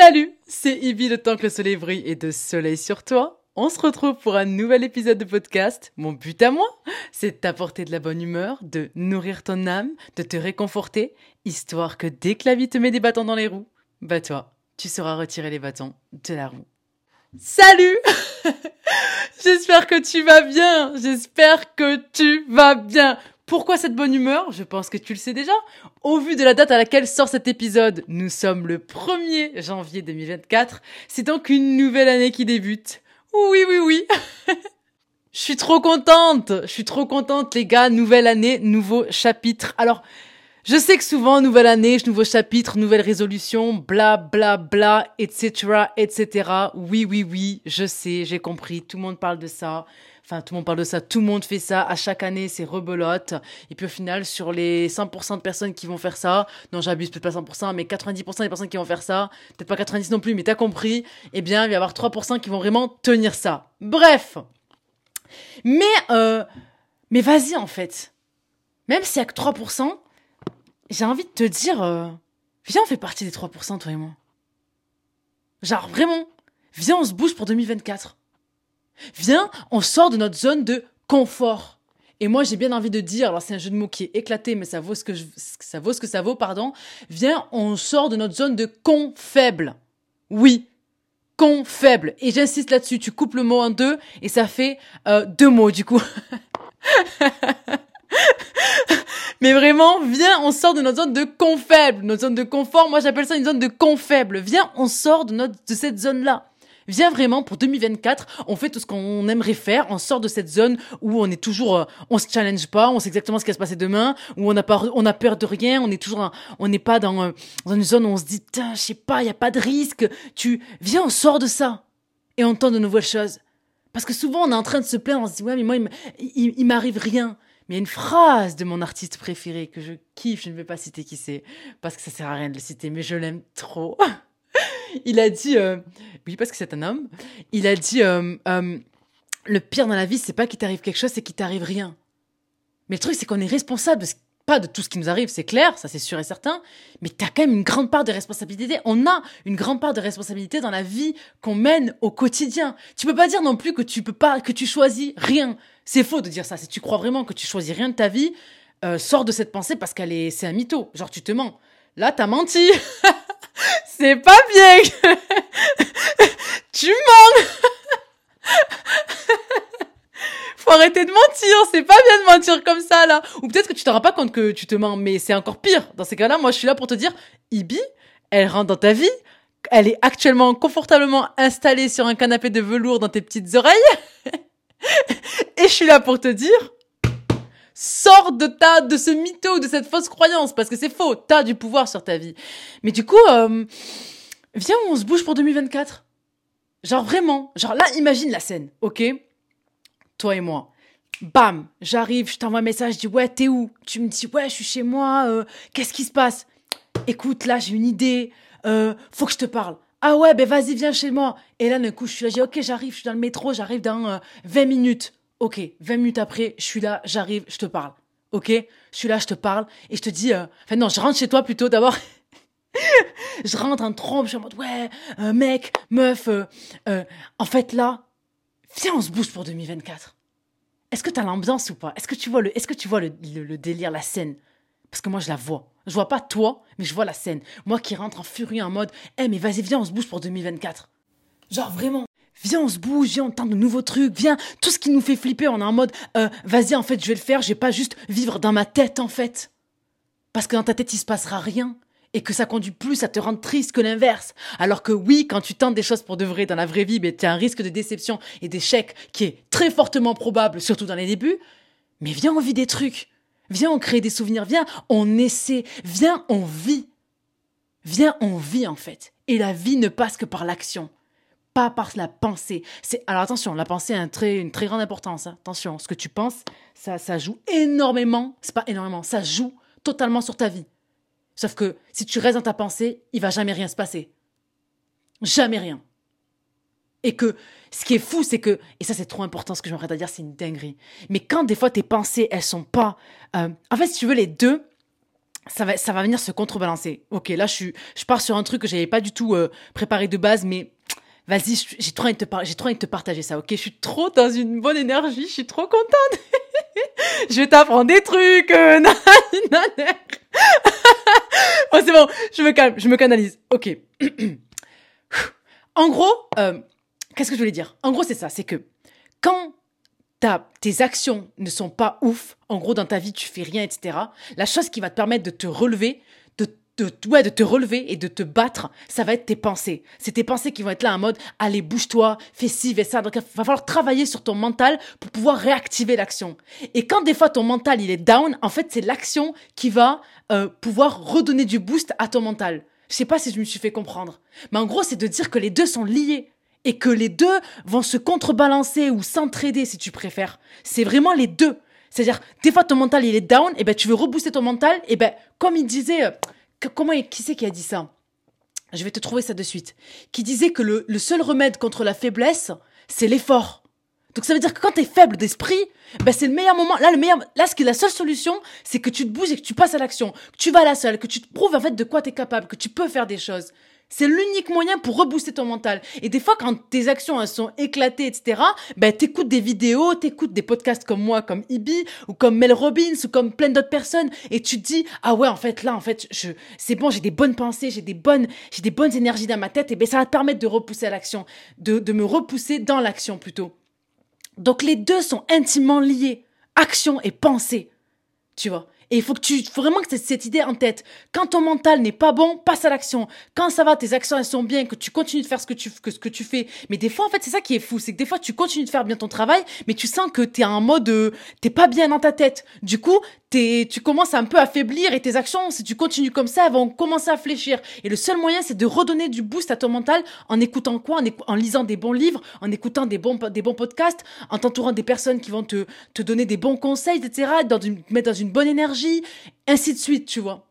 Salut, c'est Ibi le temps que le soleil brille et de soleil sur toi. On se retrouve pour un nouvel épisode de podcast. Mon but à moi, c'est de t'apporter de la bonne humeur, de nourrir ton âme, de te réconforter, histoire que dès que la vie te met des bâtons dans les roues, bah toi, tu sauras retirer les bâtons de la roue. Salut J'espère que tu vas bien, j'espère que tu vas bien. Pourquoi cette bonne humeur? Je pense que tu le sais déjà. Au vu de la date à laquelle sort cet épisode, nous sommes le 1er janvier 2024. C'est donc une nouvelle année qui débute. Oui, oui, oui. Je suis trop contente. Je suis trop contente, les gars. Nouvelle année, nouveau chapitre. Alors, je sais que souvent, nouvelle année, nouveau chapitre, nouvelle résolution, bla, bla, bla, etc., etc. Oui, oui, oui, je sais, j'ai compris. Tout le monde parle de ça. Enfin, tout le monde parle de ça, tout le monde fait ça. À chaque année, c'est rebelote. Et puis au final, sur les 100% de personnes qui vont faire ça, non, j'abuse peut-être pas 100%, mais 90% des personnes qui vont faire ça, peut-être pas 90 non plus, mais t'as compris, eh bien, il va y avoir 3% qui vont vraiment tenir ça. Bref. Mais, euh, mais vas-y, en fait. Même s'il y a que 3%, j'ai envie de te dire, euh, viens, on fait partie des 3%, toi et moi. Genre, vraiment, viens, on se bouge pour 2024. Viens, on sort de notre zone de confort. Et moi, j'ai bien envie de dire, alors c'est un jeu de mots qui est éclaté, mais ça vaut ce que, ça vaut ce que ça vaut, pardon. Viens, on sort de notre zone de con faible. Oui, con faible. Et j'insiste là-dessus, tu coupes le mot en deux, et ça fait euh, deux mots du coup. Mais vraiment, viens, on sort de notre zone de con faible. Notre zone de confort, moi j'appelle ça une zone de con faible. Viens, on sort de, notre, de cette zone-là. Viens vraiment pour 2024, on fait tout ce qu'on aimerait faire, on sort de cette zone où on est toujours, euh, on se challenge pas, on sait exactement ce qui va se passer demain, où on a pas, on a peur de rien, on est toujours, on n'est pas dans, euh, dans, une zone où on se dit, je sais pas, il y a pas de risque. Tu viens, on sort de ça et on tente de nouvelles choses. Parce que souvent on est en train de se plaindre, on se dit ouais mais moi il m'arrive rien. Mais il y a une phrase de mon artiste préféré que je kiffe, je ne vais pas citer qui c'est, parce que ça sert à rien de le citer, mais je l'aime trop. il a dit, euh, oui, parce que c'est un homme, il a dit, euh, euh, le pire dans la vie, c'est pas qu'il t'arrive quelque chose, c'est qu'il t'arrive rien. Mais le truc, c'est qu'on est responsable, pas de tout ce qui nous arrive, c'est clair, ça c'est sûr et certain, mais t'as quand même une grande part de responsabilité. On a une grande part de responsabilité dans la vie qu'on mène au quotidien. Tu peux pas dire non plus que tu peux pas, que tu choisis rien. C'est faux de dire ça. Si tu crois vraiment que tu choisis rien de ta vie, sors de cette pensée parce qu'elle est, c'est un mytho. Genre tu te mens. Là, t'as menti. c'est pas bien. tu mens. Faut arrêter de mentir, c'est pas bien de mentir comme ça là. Ou peut-être que tu te rends pas compte que tu te mens, mais c'est encore pire. Dans ces cas-là, moi je suis là pour te dire, Ibi, elle rentre dans ta vie, elle est actuellement confortablement installée sur un canapé de velours dans tes petites oreilles. Et je suis là pour te dire, Sors de ta, de ce mytho, de cette fausse croyance, parce que c'est faux. T'as du pouvoir sur ta vie. Mais du coup, euh, viens, on se bouge pour 2024. Genre vraiment, genre là, imagine la scène, ok? Toi et moi. Bam, j'arrive, je t'envoie un message, je dis ouais, t'es où? Tu me dis ouais, je suis chez moi. Euh, qu'est-ce qui se passe? Écoute, là, j'ai une idée. Euh, faut que je te parle. Ah ouais, ben vas-y, viens chez moi. Et là, d'un coup, je suis là, je dis ok, j'arrive, je suis dans le métro, j'arrive dans 20 minutes. Ok, 20 minutes après, je suis là, j'arrive, je te parle. Ok Je suis là, je te parle et je te dis... Euh... Enfin non, je rentre chez toi plutôt d'abord. je rentre en trompe, je suis en mode ouais, euh, mec, meuf, euh, euh, en fait là, viens on se bouge pour 2024. Est-ce que t'as l'ambiance ou pas? Est-ce que tu vois le, est-ce que tu vois le, délire, la scène? Parce que moi je la vois. Je vois pas toi, mais je vois la scène. Moi qui rentre en furie en mode, eh mais vas-y viens on se bouge pour 2024. Genre vraiment, Viens, on se bouge, viens, on tente de nouveaux trucs, viens, tout ce qui nous fait flipper, on est en mode, euh, vas-y, en fait, je vais le faire, je vais pas juste vivre dans ma tête, en fait. Parce que dans ta tête, il se passera rien. Et que ça conduit plus à te rendre triste que l'inverse. Alors que oui, quand tu tentes des choses pour de vrai dans la vraie vie, ben, tu as un risque de déception et d'échec qui est très fortement probable, surtout dans les débuts. Mais viens, on vit des trucs. Viens, on crée des souvenirs. Viens, on essaie. Viens, on vit. Viens, on vit, en fait. Et la vie ne passe que par l'action pas par la pensée. C'est alors attention, la pensée a un une très grande importance. Hein. Attention, ce que tu penses, ça, ça joue énormément. C'est pas énormément, ça joue totalement sur ta vie. Sauf que si tu restes dans ta pensée, il va jamais rien se passer. Jamais rien. Et que ce qui est fou, c'est que, et ça c'est trop important, ce que m'arrête à dire, c'est une dinguerie. Mais quand des fois tes pensées, elles sont pas. Euh, en fait, si tu veux, les deux, ça va, ça va venir se contrebalancer. Ok, là, je suis, je pars sur un truc que j'avais pas du tout euh, préparé de base, mais vas-y, j'ai trop envie de te trop envie de te partager ça. Ok, je suis trop dans une bonne énergie, je suis trop contente. je vais t'apprendre des trucs. Euh, oh, c'est bon, je me calme, je me canalise. Ok. en gros, euh, qu'est-ce que je voulais dire? En gros, c'est ça, c'est que quand tes actions ne sont pas ouf, en gros dans ta vie tu fais rien, etc. La chose qui va te permettre de te relever, de, de, de te relever et de te battre, ça va être tes pensées. C'est tes pensées qui vont être là en mode, allez bouge-toi, fais ci, fais ça. Donc il va falloir travailler sur ton mental pour pouvoir réactiver l'action. Et quand des fois ton mental il est down, en fait c'est l'action qui va euh, pouvoir redonner du boost à ton mental. Je sais pas si je me suis fait comprendre, mais en gros c'est de dire que les deux sont liés et que les deux vont se contrebalancer ou s'entraider si tu préfères. C'est vraiment les deux. C'est-à-dire, des fois ton mental il est down, et ben tu veux rebooster ton mental, et ben comme il disait, comment qui c'est qui a dit ça? Je vais te trouver ça de suite. Qui disait que le, le seul remède contre la faiblesse, c'est l'effort. Donc ça veut dire que quand tu es faible d'esprit, ben c'est le meilleur moment. Là, le meilleur, là, ce qui est la seule solution, c'est que tu te bouges et que tu passes à l'action, que tu vas à la salle, que tu te prouves en fait de quoi tu es capable, que tu peux faire des choses. C'est l'unique moyen pour rebooster ton mental. Et des fois, quand tes actions elles sont éclatées, etc., ben, t'écoutes des vidéos, t'écoutes des podcasts comme moi, comme Ibi, ou comme Mel Robbins, ou comme plein d'autres personnes, et tu te dis, ah ouais, en fait, là, en fait, je, c'est bon, j'ai des bonnes pensées, j'ai des bonnes, j'ai des bonnes énergies dans ma tête, et ben, ça va te permettre de repousser à l'action, de, de me repousser dans l'action plutôt. Donc, les deux sont intimement liés. Action et pensée. Tu vois. Et il faut que tu, faut vraiment que tu cette idée en tête. Quand ton mental n'est pas bon, passe à l'action. Quand ça va, tes actions, elles sont bien, que tu continues de faire ce que tu, que ce que tu fais. Mais des fois, en fait, c'est ça qui est fou. C'est que des fois, tu continues de faire bien ton travail, mais tu sens que t'es en mode, euh, t'es pas bien dans ta tête. Du coup, tu commences un peu à faiblir et tes actions, si tu continues comme ça, vont commencer à fléchir. Et le seul moyen, c'est de redonner du boost à ton mental en écoutant quoi? En, en lisant des bons livres, en écoutant des bons, des bons podcasts, en t'entourant des personnes qui vont te, te donner des bons conseils, etc., dans une, mettre dans une bonne énergie, ainsi de suite, tu vois.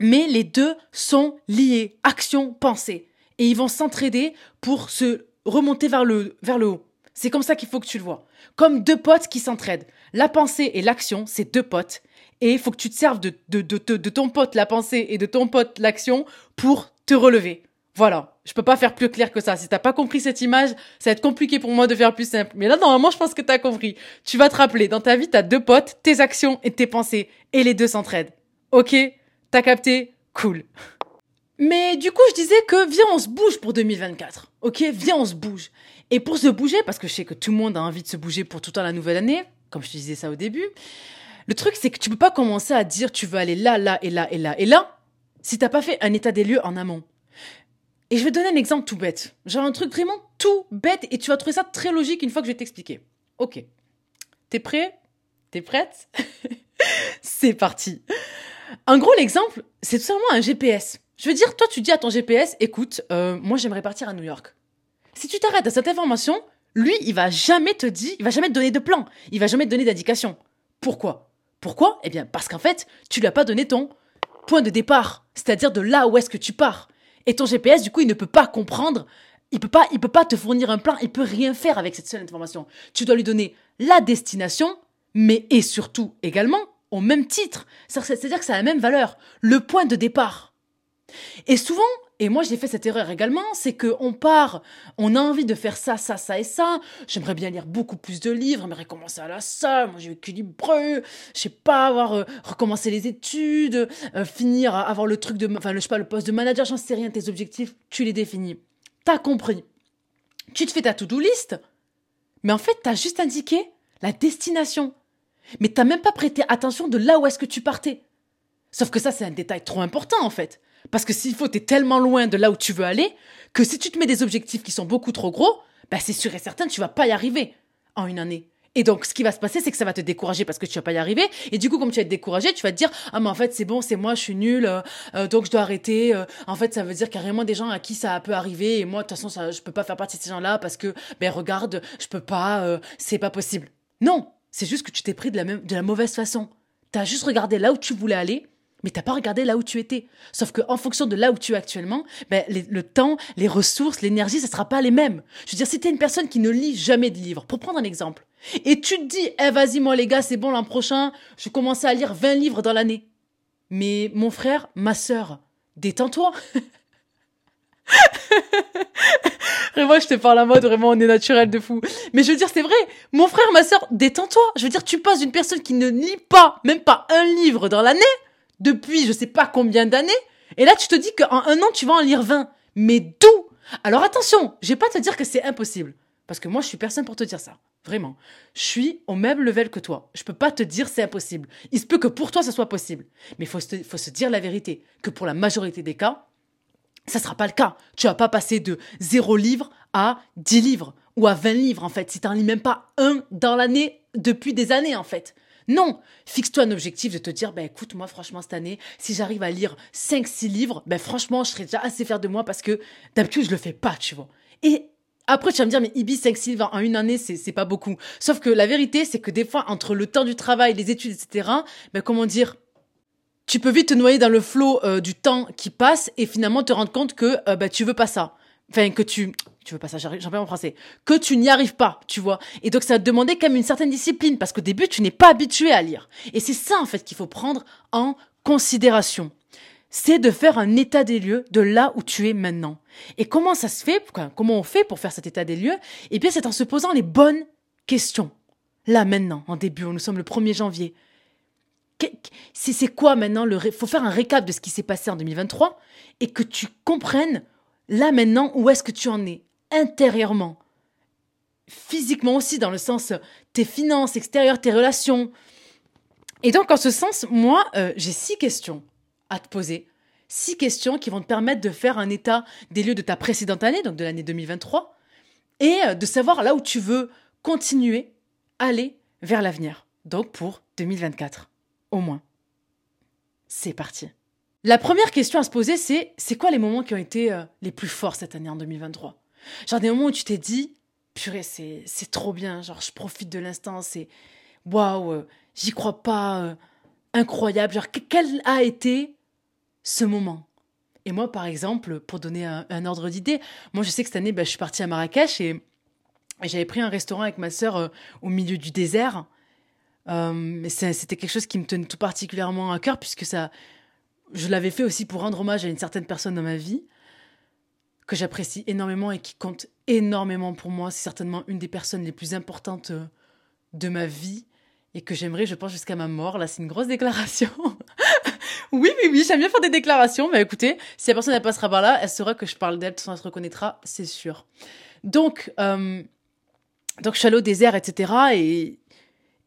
Mais les deux sont liés, action, pensée. Et ils vont s'entraider pour se remonter vers le, vers le haut. C'est comme ça qu'il faut que tu le vois. Comme deux potes qui s'entraident. La pensée et l'action, c'est deux potes. Et il faut que tu te serves de, de, de, ton pote la pensée et de ton pote l'action pour te relever. Voilà. Je peux pas faire plus clair que ça. Si t'as pas compris cette image, ça va être compliqué pour moi de faire plus simple. Mais là, normalement, je pense que t'as compris. Tu vas te rappeler, dans ta vie, t'as deux potes, tes actions et tes pensées. Et les deux s'entraident. Ok? T'as capté? Cool. Mais du coup, je disais que viens, on se bouge pour 2024. Ok? Viens, on se bouge. Et pour se bouger, parce que je sais que tout le monde a envie de se bouger pour tout le temps la nouvelle année, comme je te disais ça au début, le truc, c'est que tu peux pas commencer à dire tu veux aller là, là et là et là et là si t'as pas fait un état des lieux en amont. Et je vais donner un exemple tout bête. Genre un truc vraiment tout bête et tu vas trouver ça très logique une fois que je vais t'expliquer. Ok. T'es prêt? T'es prête? C'est parti. En gros, l'exemple, c'est tout simplement un GPS. Je veux dire, toi, tu dis à ton GPS, écoute, euh, moi, j'aimerais partir à New York. Si tu t'arrêtes à cette information, lui, il va jamais te dire, il va jamais te donner de plan. Il va jamais te donner d'indication. Pourquoi? Pourquoi? Eh bien, parce qu'en fait, tu lui as pas donné ton point de départ, c'est-à-dire de là où est-ce que tu pars. Et ton GPS, du coup, il ne peut pas comprendre, il peut pas, il peut pas te fournir un plan, il peut rien faire avec cette seule information. Tu dois lui donner la destination, mais et surtout également au même titre. C'est-à-dire que ça a la même valeur, le point de départ. Et souvent, et moi j'ai fait cette erreur également, c'est que on part, on a envie de faire ça, ça, ça et ça. J'aimerais bien lire beaucoup plus de livres, j'aimerais recommencer à la salle, moi j'ai équilibré, je sais pas, avoir euh, recommencé les études, euh, finir, avoir le truc de, enfin je sais pas, le poste de manager, j'en sais rien, tes objectifs, tu les définis. T'as compris. Tu te fais ta to-do list, mais en fait t'as juste indiqué la destination. Mais t'as même pas prêté attention de là où est-ce que tu partais. Sauf que ça c'est un détail trop important en fait. Parce que s'il faut, t'es tellement loin de là où tu veux aller que si tu te mets des objectifs qui sont beaucoup trop gros, bah c'est sûr et certain, tu vas pas y arriver en une année. Et donc, ce qui va se passer, c'est que ça va te décourager parce que tu vas pas y arriver. Et du coup, comme tu vas être découragé, tu vas te dire, ah, mais en fait, c'est bon, c'est moi, je suis nul, euh, euh, donc je dois arrêter. Euh. en fait, ça veut dire carrément des gens à qui ça peut arriver. Et moi, de toute façon, ça, je peux pas faire partie de ces gens-là parce que, ben, regarde, je peux pas, c'est pas possible. Non! C'est juste que tu t'es pris de la même, de la mauvaise façon. T'as juste regardé là où tu voulais aller mais t'as pas regardé là où tu étais. Sauf qu'en fonction de là où tu es actuellement, ben, le temps, les ressources, l'énergie, ça sera pas les mêmes. Je veux dire, si t'es une personne qui ne lit jamais de livres, pour prendre un exemple, et tu te dis, eh vas-y moi les gars, c'est bon l'an prochain, je commence à lire 20 livres dans l'année. Mais mon frère, ma sœur, détends-toi. vraiment, je te parle en mode vraiment on est naturel de fou. Mais je veux dire, c'est vrai. Mon frère, ma sœur, détends-toi. Je veux dire, tu passes d'une personne qui ne lit pas, même pas un livre dans l'année, depuis je sais pas combien d'années, et là tu te dis qu'en un an tu vas en lire 20. Mais d'où? Alors attention, je vais pas te dire que c'est impossible. Parce que moi, je suis personne pour te dire ça. Vraiment. Je suis au même level que toi. Je peux pas te dire c'est impossible. Il se peut que pour toi, ça soit possible. Mais il faut, faut se dire la vérité. Que pour la majorité des cas, ça sera pas le cas. Tu vas pas passer de 0 livre à 10 livres ou à 20 livres en fait. Si t'en lis même pas un dans l'année depuis des années en fait. Non, fixe-toi un objectif de te dire, ben écoute, moi franchement cette année, si j'arrive à lire 5-6 livres, ben franchement, je serais déjà assez fier de moi parce que d'habitude je le fais pas, tu vois. Et après, tu vas me dire, mais Ibi, 5 livres en une année, c'est pas beaucoup. Sauf que la vérité, c'est que des fois, entre le temps du travail, les études, etc., ben comment dire, tu peux vite te noyer dans le flot euh, du temps qui passe et finalement te rendre compte que euh, bah, tu veux pas ça. Enfin, que tu... Tu veux pas ça, j'en en français. Que tu n'y arrives pas, tu vois. Et donc, ça va te demander quand même une certaine discipline parce qu'au début, tu n'es pas habitué à lire. Et c'est ça, en fait, qu'il faut prendre en considération. C'est de faire un état des lieux de là où tu es maintenant. Et comment ça se fait Comment on fait pour faire cet état des lieux? Eh bien, c'est en se posant les bonnes questions. Là, maintenant, en début, nous sommes le 1er janvier c'est quoi maintenant le faut faire un récap de ce qui s'est passé en 2023 et que tu comprennes là maintenant où est-ce que tu en es intérieurement? Physiquement aussi dans le sens tes finances extérieures tes relations et donc en ce sens moi euh, j'ai six questions à te poser six questions qui vont te permettre de faire un état des lieux de ta précédente année donc de l'année 2023 et euh, de savoir là où tu veux continuer aller vers l'avenir donc pour 2024 au moins. C'est parti. La première question à se poser, c'est c'est quoi les moments qui ont été euh, les plus forts cette année en 2023 Genre des moments où tu t'es dit, purée, c'est, c'est trop bien, genre je profite de l'instant, c'est waouh, euh, j'y crois pas, euh, incroyable. Genre, quel a été ce moment? Et moi, par exemple, pour donner un, ordre d'idée, moi je sais que cette année, bah, je suis partie à Marrakech et, j'avais pris un restaurant avec ma sœur au milieu du désert. Euh, c'était quelque chose qui me tenait tout particulièrement à cœur puisque ça, je l'avais fait aussi pour rendre hommage à une certaine personne dans ma vie que j'apprécie énormément et qui compte énormément pour moi. C'est certainement une des personnes les plus importantes euh, de ma vie et que j'aimerais, je pense, jusqu'à ma mort. Là, c'est une grosse déclaration. oui, oui, oui, j'aime bien faire des déclarations. Mais écoutez, si la personne elle passera par là, elle saura que je parle d'elle, elle se reconnaîtra, c'est sûr. Donc, euh, donc je suis allée au désert, etc. Et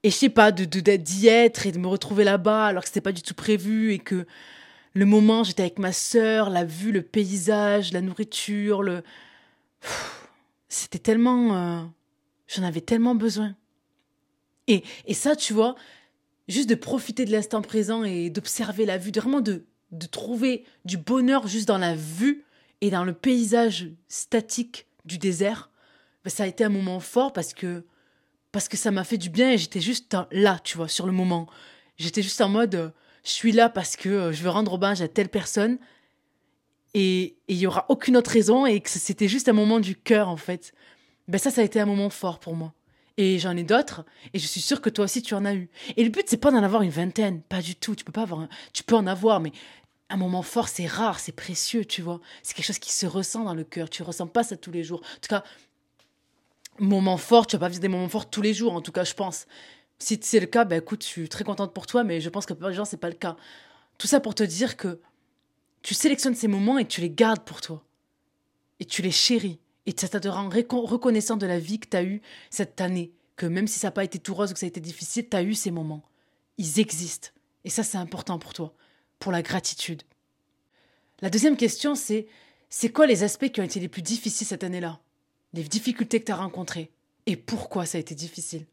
et je sais pas, de, d'y être et de me retrouver là-bas alors que c'était pas du tout prévu et que le moment, j'étais avec ma sœur, la vue, le paysage, la nourriture, le. C'était tellement. Euh, j'en avais tellement besoin. Et, et ça, tu vois, juste de profiter de l'instant présent et d'observer la vue, de vraiment de, de trouver du bonheur juste dans la vue et dans le paysage statique du désert, ben, ça a été un moment fort parce que parce que ça m'a fait du bien et j'étais juste là, tu vois, sur le moment. J'étais juste en mode, euh, je suis là parce que euh, je veux rendre hommage à telle personne et il y aura aucune autre raison et que c'était juste un moment du cœur en fait. Ben ça, ça a été un moment fort pour moi. Et j'en ai d'autres, et je suis sûre que toi aussi tu en as eu. Et le but, c'est pas d'en avoir une vingtaine, pas du tout. Tu peux pas avoir, tu peux en avoir, mais un moment fort, c'est rare, c'est précieux, tu vois. C'est quelque chose qui se ressent dans le cœur. Tu ressens pas ça tous les jours. En tout cas, moment fort, tu vas pas vivre des moments forts tous les jours, en tout cas, je pense. Si c'est le cas, ben écoute, je suis très contente pour toi, mais je pense que pour les gens, c'est pas le cas. Tout ça pour te dire que tu sélectionnes ces moments et tu les gardes pour toi. Et tu les chéris. Et ça te rend reconnaissant de la vie que tu as eue cette année. Que même si ça n'a pas été tout rose ou que ça a été difficile, tu as eu ces moments. Ils existent. Et ça, c'est important pour toi. Pour la gratitude. La deuxième question, c'est c'est quoi les aspects qui ont été les plus difficiles cette année-là? Les difficultés que tu as rencontrées et pourquoi ça a été difficile?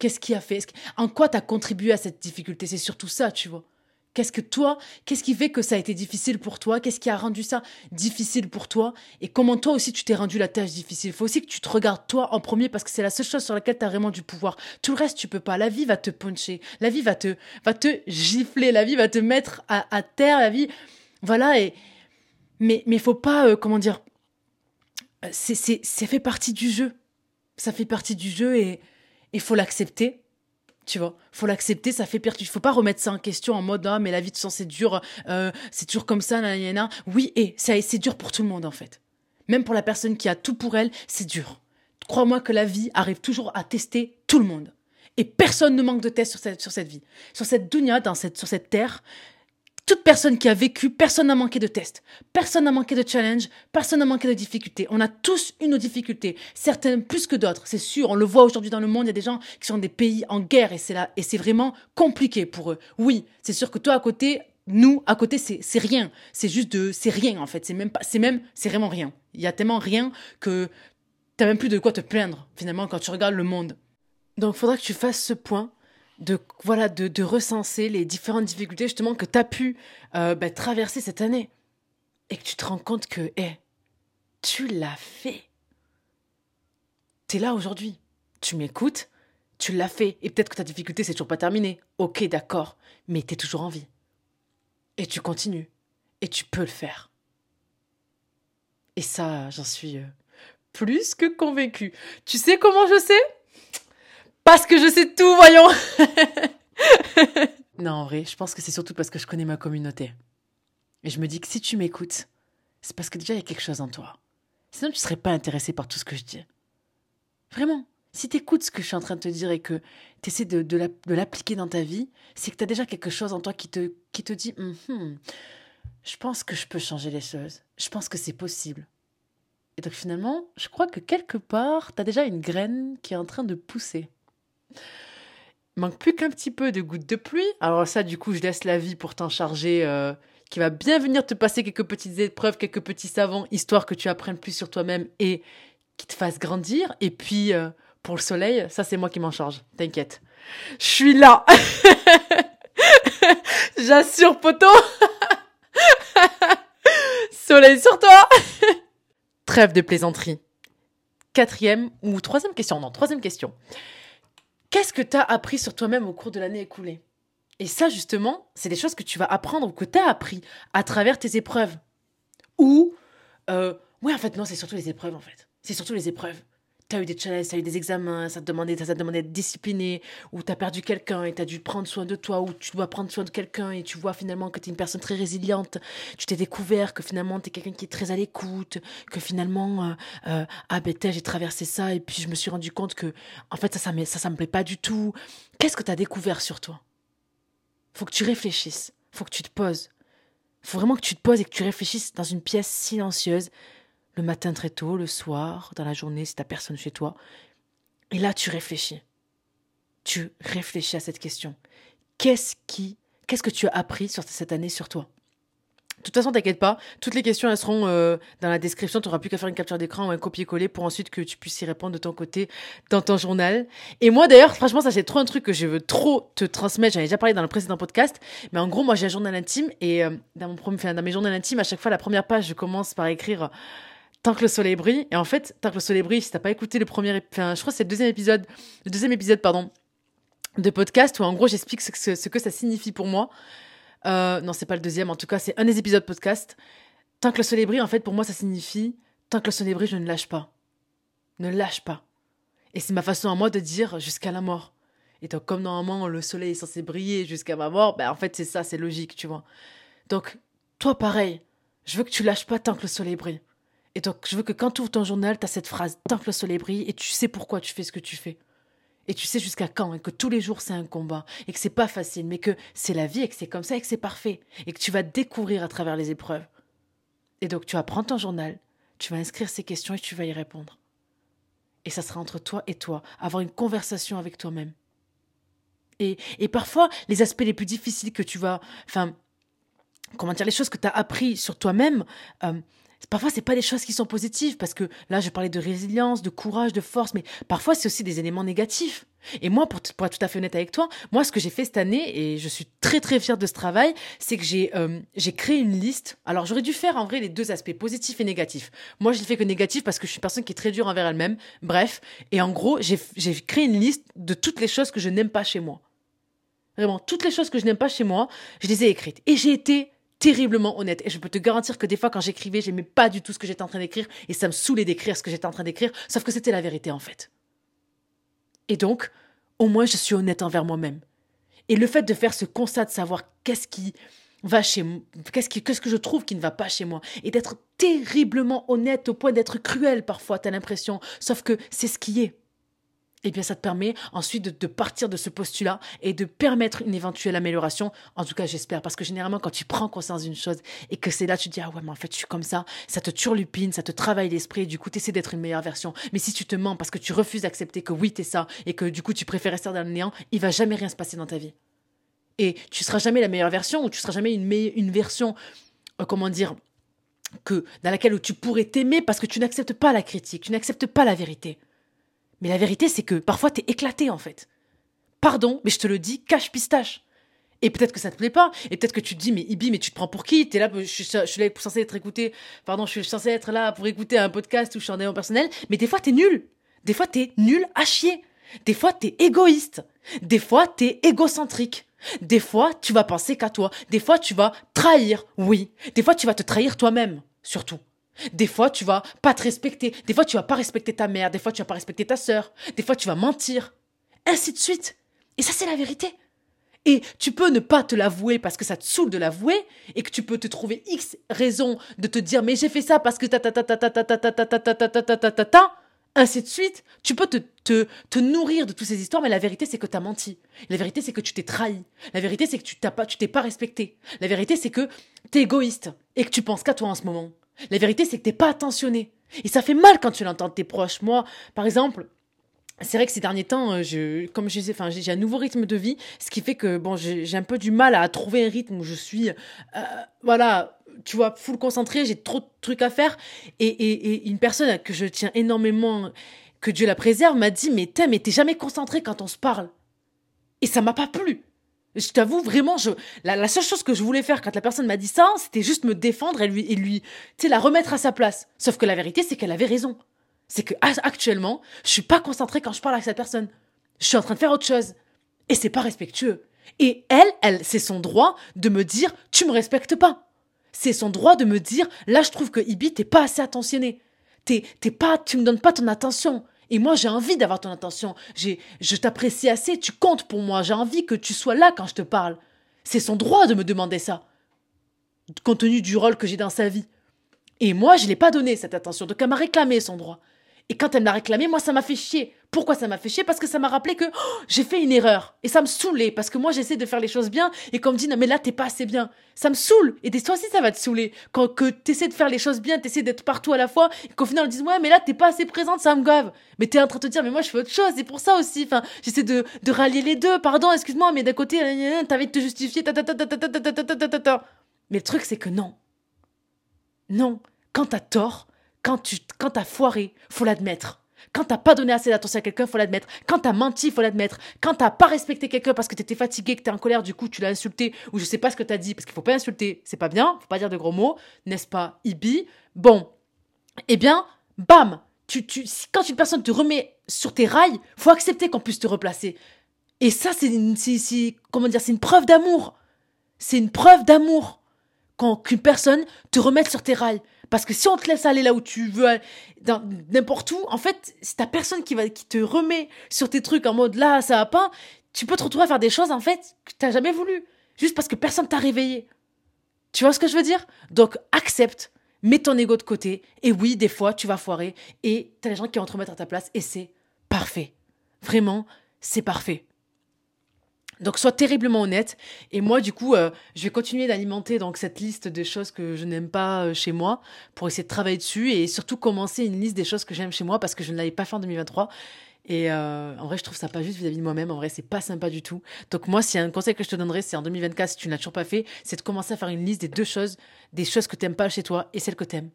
Qu'est-ce qui a fait? En quoi tu as contribué à cette difficulté? C'est surtout ça, tu vois. Qu'est-ce que toi, qu'est-ce qui fait que ça a été difficile pour toi? Qu'est-ce qui a rendu ça difficile pour toi? Et comment toi aussi tu t'es rendu la tâche difficile? Il faut aussi que tu te regardes toi en premier parce que c'est la seule chose sur laquelle tu as vraiment du pouvoir. Tout le reste, tu peux pas. La vie va te puncher. La vie va te, va te gifler. La vie va te mettre à, terre. La vie. Voilà. Et, mais il faut pas, euh, comment dire, c'est, ça fait partie du jeu. Ça fait partie du jeu et il faut l'accepter. Tu vois, faut l'accepter, ça fait pire. Il faut pas remettre ça en question en mode ah mais la vie de sang c'est dur, euh, c'est toujours comme ça, nanana. Oui et c'est dur pour tout le monde en fait. Même pour la personne qui a tout pour elle, c'est dur. Crois-moi que la vie arrive toujours à tester tout le monde. Et personne ne manque de tests sur cette, sur cette vie. Sur cette dunya, sur cette terre, toute personne qui a vécu, personne n'a manqué de tests, personne n'a manqué de challenge, personne n'a manqué de difficultés. On a tous une difficultés, certaines plus que d'autres, c'est sûr. On le voit aujourd'hui dans le monde, il y a des gens qui sont dans des pays en guerre et c'est là et c'est vraiment compliqué pour eux. Oui, c'est sûr que toi à côté, nous à côté, c'est rien, c'est juste de, c'est rien en fait, c'est même pas, c'est même, c'est vraiment rien. Il y a tellement rien que t'as même plus de quoi te plaindre finalement quand tu regardes le monde. Donc, faudra que tu fasses ce point de voilà de, recenser les différentes difficultés justement que tu as pu euh, bah, traverser cette année et que tu te rends compte que hé, tu l'as fait. Tu es là aujourd'hui. Tu m'écoutes, tu l'as fait et peut-être que ta difficulté c'est toujours pas terminé. OK, d'accord, mais tu es toujours en vie. Et tu continues et tu peux le faire. Et ça, j'en suis euh, plus que convaincue. Tu sais comment je sais? Parce que je sais tout, voyons. non, en vrai, je pense que c'est surtout parce que je connais ma communauté. Et je me dis que si tu m'écoutes, c'est parce que déjà il y a quelque chose en toi. Sinon, tu serais pas intéressé par tout ce que je dis. Vraiment. Si tu écoutes ce que je suis en train de te dire et que tu essaies de, l'appliquer dans ta vie, c'est que tu as déjà quelque chose en toi qui te, qui te dit mm-hmm, Je pense que je peux changer les choses. Je pense que c'est possible. Et donc finalement, je crois que quelque part, tu as déjà une graine qui est en train de pousser. Il manque plus qu'un petit peu de gouttes de pluie. Alors ça, du coup, je laisse la vie pour t'en charger, euh, qui va bien venir te passer quelques petites épreuves, quelques petits savants, histoire que tu apprennes plus sur toi-même et qui te fasse grandir. Et puis, euh, pour le soleil, ça, c'est moi qui m'en charge. T'inquiète. Je suis là. J'assure, poteau. soleil sur toi. Trêve de plaisanterie. Quatrième ou troisième question. Non, troisième question. Qu'est-ce que tu as appris sur toi-même au cours de l'année écoulée? Et ça, justement, c'est des choses que tu vas apprendre ou que tu as appris à travers tes épreuves. Ou, euh, oui, en fait, non, c'est surtout les épreuves, en fait. C'est surtout les épreuves tu as eu des challenges, tu as eu des examens, ça te demandait, ça te demandait d'être discipliné, ou tu as perdu quelqu'un et tu as dû prendre soin de toi, ou tu dois prendre soin de quelqu'un et tu vois finalement que tu es une personne très résiliente, tu t'es découvert que finalement tu es quelqu'un qui est très à l'écoute, que finalement, euh, euh, ah ben j'ai traversé ça et puis je me suis rendu compte que en fait ça, ça, ça, ça me plaît pas du tout. Qu'est-ce que tu as découvert sur toi? Faut que tu réfléchisses, faut que tu te poses. Faut vraiment que tu te poses et que tu réfléchisses dans une pièce silencieuse le matin très tôt, le soir, dans la journée si t'as personne chez toi. Et là, tu réfléchis. Tu réfléchis à cette question. Qu'est-ce qui, qu'est-ce que tu as appris cette année sur toi? De toute façon, t'inquiète pas, toutes les questions elles seront euh, dans la description. Tu n'auras plus qu'à faire une capture d'écran ou un copier-coller pour ensuite que tu puisses y répondre de ton côté dans ton journal. Et moi d'ailleurs, franchement, ça c'est trop un truc que je veux trop te transmettre. J'en ai déjà parlé dans le précédent podcast, mais en gros, moi j'ai un journal intime et euh, dans mon enfin, dans mes journaux intimes, à chaque fois la première page, je commence par écrire Tant que le soleil brille. Et en fait, Tant que le soleil brille, si t'as pas écouté le premier, enfin, je crois que c'est le deuxième épisode, le deuxième épisode, pardon, de podcast où en gros j'explique ce, ce, que ça signifie pour moi. Euh, non, c'est pas le deuxième, en tout cas, c'est un des épisodes podcast. Tant que le soleil brille, en fait, pour moi, ça signifie tant que le soleil brille, je ne lâche pas. Ne lâche pas. Et c'est ma façon à moi de dire jusqu'à la mort. Et donc, comme normalement le soleil est censé briller jusqu'à ma mort, ben en fait, c'est ça, c'est logique, tu vois. Donc, toi, pareil, je veux que tu lâches pas tant que le soleil brille. Et donc, je veux que quand tu ouvres ton journal, tu as cette phrase tant que le soleil brille et tu sais pourquoi tu fais ce que tu fais. Et tu sais jusqu'à quand, et que tous les jours c'est un combat, et que c'est pas facile, mais que c'est la vie, et que c'est comme ça, et que c'est parfait, et que tu vas découvrir à travers les épreuves. Et donc, tu vas prendre ton journal, tu vas inscrire ces questions et tu vas y répondre. Et ça sera entre toi et toi, avoir une conversation avec toi-même. Et, et parfois, les aspects les plus difficiles que tu vas, enfin, comment dire, les choses que tu as appris sur toi-même, euh, Parfois, c'est pas des choses qui sont positives, parce que là, je parlais de résilience, de courage, de force, mais parfois, c'est aussi des éléments négatifs. Et moi, pour, être tout à fait honnête avec toi, moi, ce que j'ai fait cette année, et je suis très très fière de ce travail, c'est que j'ai euh, j'ai créé une liste. Alors, j'aurais dû faire en vrai les deux aspects, positifs et négatifs. Moi, je ne fais que négatif parce que je suis une personne qui est très dure envers elle-même. Bref, et en gros, j'ai créé une liste de toutes les choses que je n'aime pas chez moi. Vraiment, toutes les choses que je n'aime pas chez moi, je les ai écrites. Et j'ai été terriblement honnête. Et je peux te garantir que des fois, quand j'écrivais, j'aimais pas du tout ce que j'étais en train d'écrire et ça me saoulait d'écrire ce que j'étais en train d'écrire, sauf que c'était la vérité en fait. Et donc, au moins je suis honnête envers moi-même. Et le fait de faire ce constat de savoir qu'est-ce qui va chez qu'est-ce, qu'est-ce que je trouve qui ne va pas chez moi, et d'être terriblement honnête au point d'être cruel parfois, t'as l'impression, sauf que c'est ce qui est eh bien, ça te permet ensuite de, partir de ce postulat et de permettre une éventuelle amélioration. En tout cas, j'espère, parce que généralement, quand tu prends conscience d'une chose et que c'est là, tu te dis, ah ouais, mais en fait, je suis comme ça, ça te turlupine, ça te travaille l'esprit, du coup, tu essaies d'être une meilleure version. Mais si tu te mens parce que tu refuses d'accepter que oui, t'es ça, et que du coup, tu préfères rester dans le néant, il va jamais rien se passer dans ta vie. Et tu seras jamais la meilleure version, ou tu seras jamais une, une version, euh, comment dire, que, dans laquelle tu pourrais t'aimer parce que tu n'acceptes pas la critique, tu n'acceptes pas la vérité. Mais la vérité, c'est que parfois t'es éclaté en fait. Pardon, mais je te le dis, cache pistache. Et peut-être que ça te plaît pas, et peut-être que tu te dis, mais Ibi, mais tu te prends pour qui? T'es là, je suis, je là censé être écouté, pardon, je suis censé être là pour écouter un podcast où je suis en personnel, mais des fois t'es nul. Des fois t'es nul à chier. Des fois t'es égoïste. Des fois t'es égocentrique. Des fois tu vas penser qu'à toi. Des fois tu vas trahir, oui. Des fois tu vas te trahir toi-même, surtout. Des fois, tu vas pas te respecter. Des fois, tu vas pas respecter ta mère. Des fois, tu vas pas respecter ta sœur. Des fois, tu vas mentir. Ainsi de suite. Et ça, c'est la vérité. Et tu peux ne pas te l'avouer parce que ça te saoule de l'avouer et que tu peux te trouver X raison de te dire mais j'ai fait ça parce que ta ta ta ta ta ta ta ta ta ta ta ta ta ta ta ta ainsi de suite. Tu peux te, te, te nourrir de toutes ces histoires, mais la vérité, c'est que tu as menti. La vérité, c'est que tu t'es trahi. La vérité, c'est que tu t'as pas, tu t'es pas respecté. La vérité, c'est que tu es égoïste et que tu penses qu'à toi en ce moment. La vérité, c'est que t'es pas attentionné. Et ça fait mal quand tu l'entends de tes proches. Moi, par exemple, c'est vrai que ces derniers temps, euh, je, comme je enfin, j'ai un nouveau rythme de vie, ce qui fait que bon, j'ai un peu du mal à trouver un rythme où je suis, euh, voilà, tu vois, full concentré, j'ai trop de trucs à faire. Et, et, et, une personne que je tiens énormément, que Dieu la préserve, m'a dit, mais t'es, mais t'es jamais concentré quand on se parle. Et ça m'a pas plu. Je t'avoue vraiment, la, seule chose que je voulais faire quand la personne m'a dit ça, c'était juste me défendre et lui, et lui, la remettre à sa place. Sauf que la vérité, c'est qu'elle avait raison. C'est que actuellement, je suis pas concentrée quand je parle avec cette personne. Je suis en train de faire autre chose. Et c'est pas respectueux. Et elle, elle, c'est son droit de me dire, tu me respectes pas. C'est son droit de me dire, là, je trouve que Ibi, t'es pas assez attentionné. T'es, t'es pas, tu me donnes pas ton attention. Et moi, j'ai envie d'avoir ton attention. Je t'apprécie assez, tu comptes pour moi. J'ai envie que tu sois là quand je te parle. C'est son droit de me demander ça. Compte tenu du rôle que j'ai dans sa vie. Et moi, je l'ai pas donné cette attention. Donc, elle m'a réclamé son droit. Et quand elle me l'a réclamé, moi, ça m'a fait chier. Pourquoi ça m'a fait chier Parce que ça m'a rappelé que oh, j'ai fait une erreur. Et ça me saoulait. Parce que moi, j'essaie de faire les choses bien. Et qu'on me dit, non, mais là, t'es pas assez bien. Ça me saoule. Et fois aussi, ça va te saouler. Quand que t'essaies de faire les choses bien, t'essaies d'être partout à la fois. Et qu'au final, on dise, ouais, mais là, t'es pas assez présente, ça me gave. Mais t'es en train de te dire, mais moi, je fais autre chose. C'est pour ça aussi. Enfin, j'essaie de, de rallier les deux. Pardon, excuse-moi, mais d'un côté, t'avais de te justifier. Mais le truc, c'est que non. Non. Quand t'as tort, quand tu quand t'as foiré, faut l'admettre. Quand t'as pas donné assez d'attention à quelqu'un, faut l'admettre. Quand t'as menti, faut l'admettre. Quand t'as pas respecté quelqu'un parce que t'étais fatigué, que t'es en colère, du coup tu l'as insulté, ou je sais pas ce que t'as dit, parce qu'il faut pas insulter, c'est pas bien, faut pas dire de gros mots, n'est-ce pas, Ibi? Bon, eh bien, bam tu, tu, Quand une personne te remet sur tes rails, faut accepter qu'on puisse te replacer. Et ça, c'est une, comment dire, c'est une preuve d'amour. C'est une preuve d'amour quand qu'une personne te remette sur tes rails. Parce que si on te laisse aller là où tu veux, dans n'importe où, en fait, si t'as personne qui va, qui te remet sur tes trucs en mode là, ça va pas, tu peux te retrouver à faire des choses, en fait, que t'as jamais voulu. Juste parce que personne t'a réveillé. Tu vois ce que je veux dire? Donc, accepte. Mets ton ego de côté. Et oui, des fois, tu vas foirer. Et t'as les gens qui vont te remettre à ta place. Et c'est parfait. Vraiment, c'est parfait. Donc sois terriblement honnête. Et moi, du coup, euh, je vais continuer d'alimenter donc cette liste de choses que je n'aime pas euh, chez moi pour essayer de travailler dessus et surtout commencer une liste des choses que j'aime chez moi parce que je ne l'avais pas fait en 2023. Et euh, en vrai, je trouve ça pas juste vis-à-vis de moi-même. En vrai, c'est pas sympa du tout. Donc moi, s'il y a un conseil que je te donnerais, c'est en 2024, si tu ne l'as toujours pas fait, c'est de commencer à faire une liste des deux choses, des choses que tu n'aimes pas chez toi et celles que tu aimes,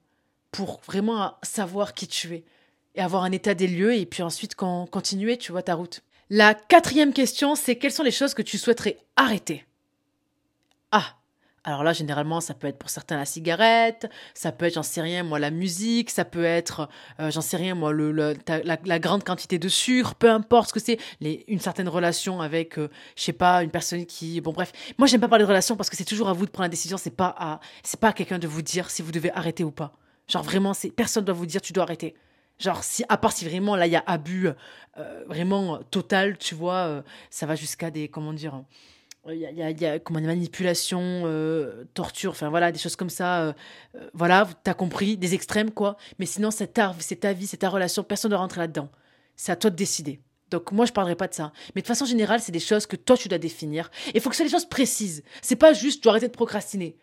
pour vraiment savoir qui tu es et avoir un état des lieux et puis ensuite continuer, tu vois, ta route. La quatrième question, c'est quelles sont les choses que tu souhaiterais arrêter? Ah alors là, généralement, ça peut être pour certains la cigarette, ça peut être, j'en sais rien, moi, la musique, ça peut être, euh, j'en sais rien, moi, la, grande quantité de sucre, peu importe ce que c'est, une certaine relation avec, euh, je sais pas, une personne qui, bon, bref. Moi, j'aime pas parler de relation parce que c'est toujours à vous de prendre la décision, c'est pas à, c'est pas à quelqu'un de vous dire si vous devez arrêter ou pas. Genre vraiment, c'est, personne doit vous dire tu dois arrêter. Genre, si, à part si vraiment là, il y a abus euh, vraiment total, tu vois, euh, ça va jusqu'à des, comment dire, il y a, comment, des manipulations, euh, torture, enfin voilà, des choses comme ça. Euh, euh, voilà, t'as compris, des extrêmes, quoi. Mais sinon, c'est ta, c'est ta vie, c'est ta relation, personne ne rentre là-dedans. C'est à toi de décider. Donc moi, je parlerai pas de ça. Mais de façon générale, c'est des choses que toi, tu dois définir. Il faut que ce soit des choses précises. C'est pas juste, tu dois arrêter de procrastiner.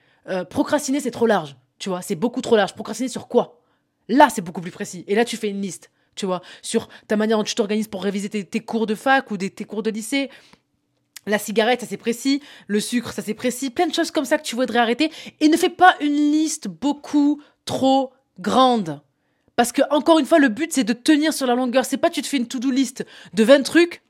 procrastiner, c'est trop large, tu vois, c'est beaucoup trop large. Procrastiner sur quoi? Là, c'est beaucoup plus précis. Et là, tu fais une liste, tu vois, sur ta manière dont tu t'organises pour réviser tes, cours de fac ou des, tes cours de lycée. La cigarette, ça c'est précis. Le sucre, ça c'est précis. Plein de choses comme ça que tu voudrais arrêter. Et ne fais pas une liste beaucoup trop grande. Parce que, encore une fois, le but, c'est de tenir sur la longueur. C'est pas tu te fais une to-do list de 20 trucs.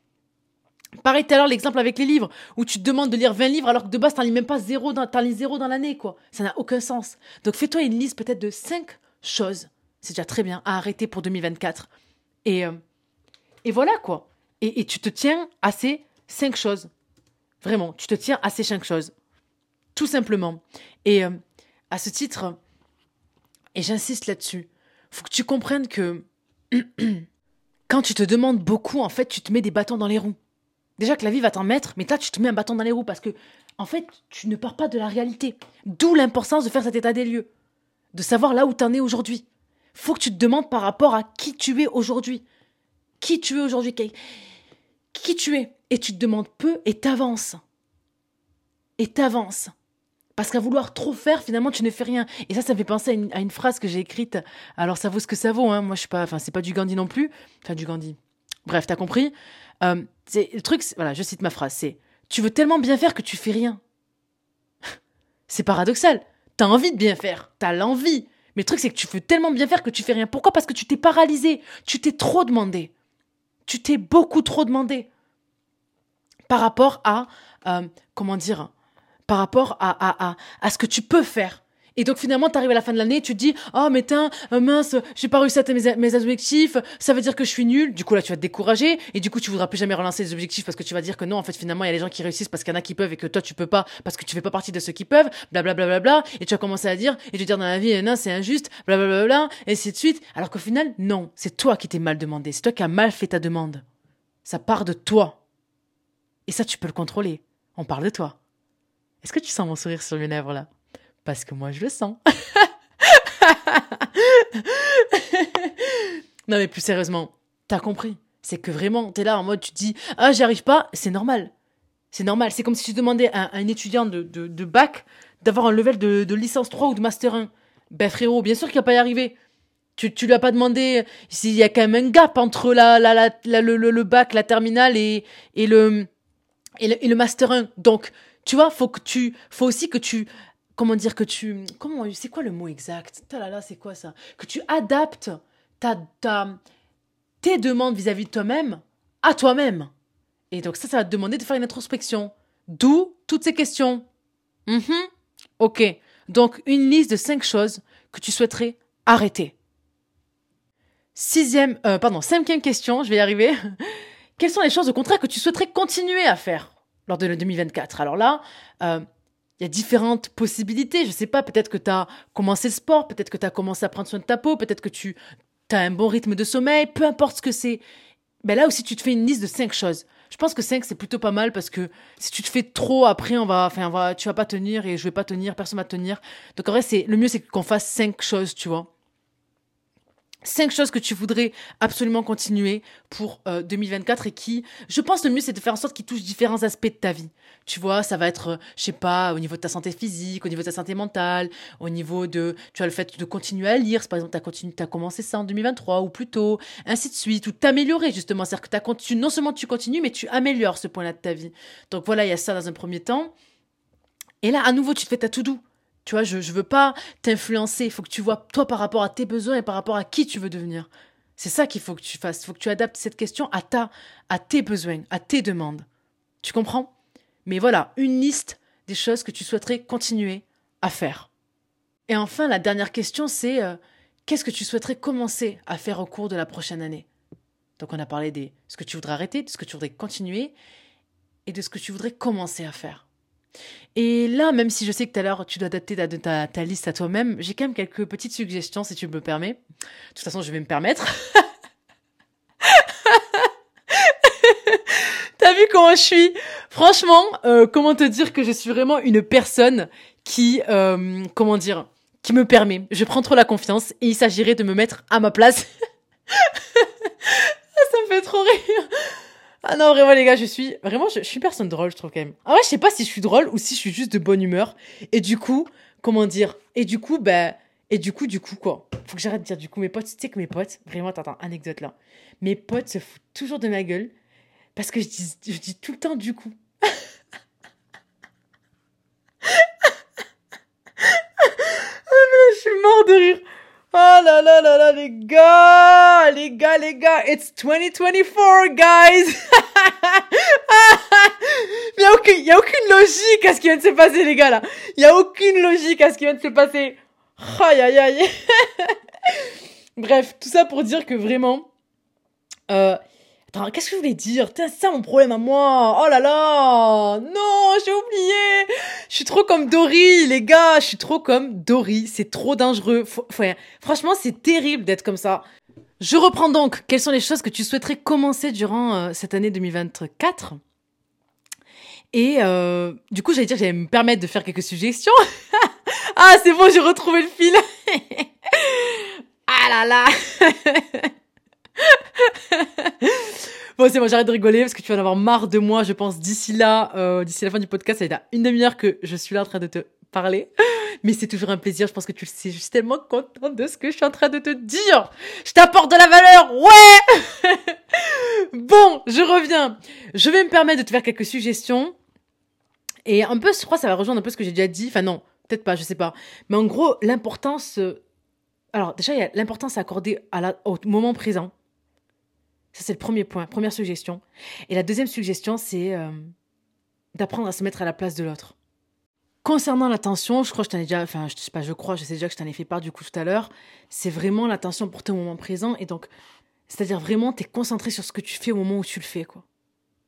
Pareil tout à l'heure, l'exemple avec les livres, où tu te demandes de lire 20 livres alors que de base, t'en lis même pas zéro dans, zéro dans l'année, quoi. Ça n'a aucun sens. Donc fais-toi une liste peut-être de 5 choses c'est déjà très bien, à arrêter pour 2024. Et, euh, et voilà quoi. Et, et, tu te tiens à ces cinq choses. Vraiment, tu te tiens à ces cinq choses. Tout simplement. Et euh, à ce titre, et j'insiste là-dessus, faut que tu comprennes que quand tu te demandes beaucoup, en fait, tu te mets des bâtons dans les roues. Déjà que la vie va t'en mettre, mais là, tu te mets un bâton dans les roues parce que, en fait, tu ne pars pas de la réalité. D'où l'importance de faire cet état des lieux. De savoir là où tu en es aujourd'hui faut que tu te demandes par rapport à qui tu es aujourd'hui. Qui tu es aujourd'hui, qui tu es? Et tu te demandes peu et t'avances. Et t'avances. Parce qu'à vouloir trop faire, finalement, tu ne fais rien. Et ça, ça me fait penser à une, phrase que j'ai écrite. Alors, ça vaut ce que ça vaut. Hein. Moi, je suis pas. Enfin, c'est pas du Gandhi non plus. Enfin, du Gandhi. Bref, t'as compris? Euh, c'est le truc. Voilà, je cite ma phrase. C'est tu veux tellement bien faire que tu fais rien. c'est paradoxal. T'as envie de bien faire. T'as l'envie. Mais le truc, c'est que tu veux tellement bien faire que tu fais rien. Pourquoi? Parce que tu t'es paralysé. Tu t'es trop demandé. Tu t'es beaucoup trop demandé. Par rapport à, euh, comment dire, par rapport à, à, à, à ce que tu peux faire. Et donc finalement, tu arrives à la fin de l'année, tu te dis "Oh mais tiens, euh, mince, j'ai pas réussi à atteindre mes, mes, objectifs, ça veut dire que je suis nul." Du coup là, tu vas te décourager et du coup, tu voudras plus jamais relancer les objectifs parce que tu vas dire que non, en fait finalement, il y a des gens qui réussissent parce qu'il y en a qui peuvent et que toi tu peux pas parce que tu fais pas partie de ceux qui peuvent, blablabla bla, bla, bla, et tu vas commencer à dire et te dire dans la vie non, c'est injuste, blablabla bla, et ainsi de suite, alors qu'au final, non, c'est toi qui t'es mal demandé, c'est toi qui as mal fait ta demande. Ça part de toi. Et ça tu peux le contrôler. On parle de toi. Est-ce que tu sens mon sourire sur mes lèvres là? Parce que moi, je le sens. non, mais plus sérieusement, t'as compris. C'est que vraiment, t'es là en mode, tu te dis, ah, j'y arrive pas, c'est normal. C'est normal. C'est comme si tu demandais à, un étudiant de, de, bac d'avoir un level de, licence 3 ou de master 1. Ben frérot, bien sûr qu'il va pas y arriver. Tu, tu lui as pas demandé s'il y a quand même un gap entre la, la, le, bac, la terminale et, et, le, et le master 1. Donc, tu vois, faut que tu, faut aussi que tu comment dire que tu comment c'est quoi le mot exact? Là là c'est quoi ça? Que tu adaptes ta, ta tes demandes vis-à-vis de toi-même à toi-même. Et donc ça ça va te demander de faire une introspection. D'où toutes ces questions. Mm ok. Donc une liste de cinq choses que tu souhaiterais arrêter. Sixième euh, pardon cinquième question je vais y arriver. Quelles sont les choses au contraire que tu souhaiterais continuer à faire lors de le 2024 alors là euh, il y a différentes possibilités. Je sais pas, peut-être que tu as commencé le sport, peut-être que tu as commencé à prendre soin de ta peau, peut-être que tu as un bon rythme de sommeil, peu importe ce que c'est. Ben là aussi, tu te fais une liste de cinq choses. Je pense que cinq, c'est plutôt pas mal parce que si tu te fais trop, après, on va, enfin, tu vas pas tenir et je vais pas tenir, personne va tenir. Donc en vrai, le mieux, c'est qu'on fasse cinq choses, tu vois cinq choses que tu voudrais absolument continuer pour 2024 euh, et qui, je pense, le mieux, c'est de faire en sorte qu'ils touchent différents aspects de ta vie. Tu vois, ça va être, euh, je sais pas, au niveau de ta santé physique, au niveau de ta santé mentale, au niveau de, tu as le fait de continuer à lire, par exemple, tu as, as commencé ça en 2023 ou plus tôt, ainsi de suite, ou t'améliorer justement. C'est-à-dire que tu, non seulement tu continues, mais tu améliores ce point-là de ta vie. Donc voilà, il y a ça dans un premier temps. Et là, à nouveau, tu te fais ta to do. Tu vois, je ne veux pas t'influencer. Il faut que tu vois toi par rapport à tes besoins et par rapport à qui tu veux devenir. C'est ça qu'il faut que tu fasses. Il faut que tu adaptes cette question à, ta, à tes besoins, à tes demandes. Tu comprends? Mais voilà, une liste des choses que tu souhaiterais continuer à faire. Et enfin, la dernière question, c'est euh, qu'est-ce que tu souhaiterais commencer à faire au cours de la prochaine année? Donc on a parlé de ce que tu voudrais arrêter, de ce que tu voudrais continuer et de ce que tu voudrais commencer à faire. Et là, même si je sais que tout à l'heure, tu dois adapter ta, liste à toi-même, j'ai quand même quelques petites suggestions, si tu me permets. De toute façon, je vais me permettre. T'as vu comment je suis? Franchement, euh, comment te dire que je suis vraiment une personne qui, euh, comment dire, qui me permet? Je prends trop la confiance et il s'agirait de me mettre à ma place. Ça me fait trop rire. Ah non, vraiment les gars, je suis vraiment, je, suis personne drôle, je trouve quand même. Ah ouais, je sais pas si je suis drôle ou si je suis juste de bonne humeur. Et du coup, comment dire? Et du coup, ben, et du coup, du coup quoi? Faut que j'arrête de dire du coup. Mes potes, tu sais que mes potes, vraiment, attends, anecdote là. Mes potes se foutent toujours de ma gueule parce que je dis, je dis tout le temps du coup. je suis mort de rire. Oh là là là là, les gars, les gars, les gars, it's 2024, guys. Il y a a aucune logique à ce qui vient de se passer, les gars, là. Il y a aucune logique à ce qui vient de se passer. Aïe, aïe, aïe. Bref, tout ça pour dire que vraiment, euh, Qu'est-ce que je voulais dire? C'est ça mon problème à moi. Oh là là Non, j'ai oublié Je suis trop comme Dory, les gars. Je suis trop comme Dory. C'est trop dangereux. franchement, c'est terrible d'être comme ça. Je reprends donc. Quelles sont les choses que tu souhaiterais commencer durant euh, cette année 2024 Et euh, du coup, j'allais dire que j'allais me permettre de faire quelques suggestions. ah, c'est bon, j'ai retrouvé le fil. ah là là bon, c'est bon, j'arrête de rigoler parce que tu vas en avoir marre de moi, je pense, d'ici là, euh, d'ici la fin du podcast. Ça va être une demi-heure que je suis là en train de te parler. Mais c'est toujours un plaisir, je pense que tu le sais. Je suis tellement contente de ce que je suis en train de te dire. Je t'apporte de la valeur, ouais Bon, je reviens. Je vais me permettre de te faire quelques suggestions. Et un peu, je crois, ça va rejoindre un peu ce que j'ai déjà dit. Enfin non, peut-être pas, je sais pas. Mais en gros, l'importance... Euh, alors déjà, il y a l'importance accordée à la, au moment présent. Ça, c'est le premier point, première suggestion. Et la deuxième suggestion, c'est euh, d'apprendre à se mettre à la place de l'autre. Concernant l'attention, je crois que je t'en ai déjà, enfin, je sais pas, je crois, je sais déjà que je t'en ai fait part du coup tout à l'heure, c'est vraiment l'attention pour au moment présent. Et donc, c'est-à-dire vraiment, t'es concentré sur ce que tu fais au moment où tu le fais, quoi.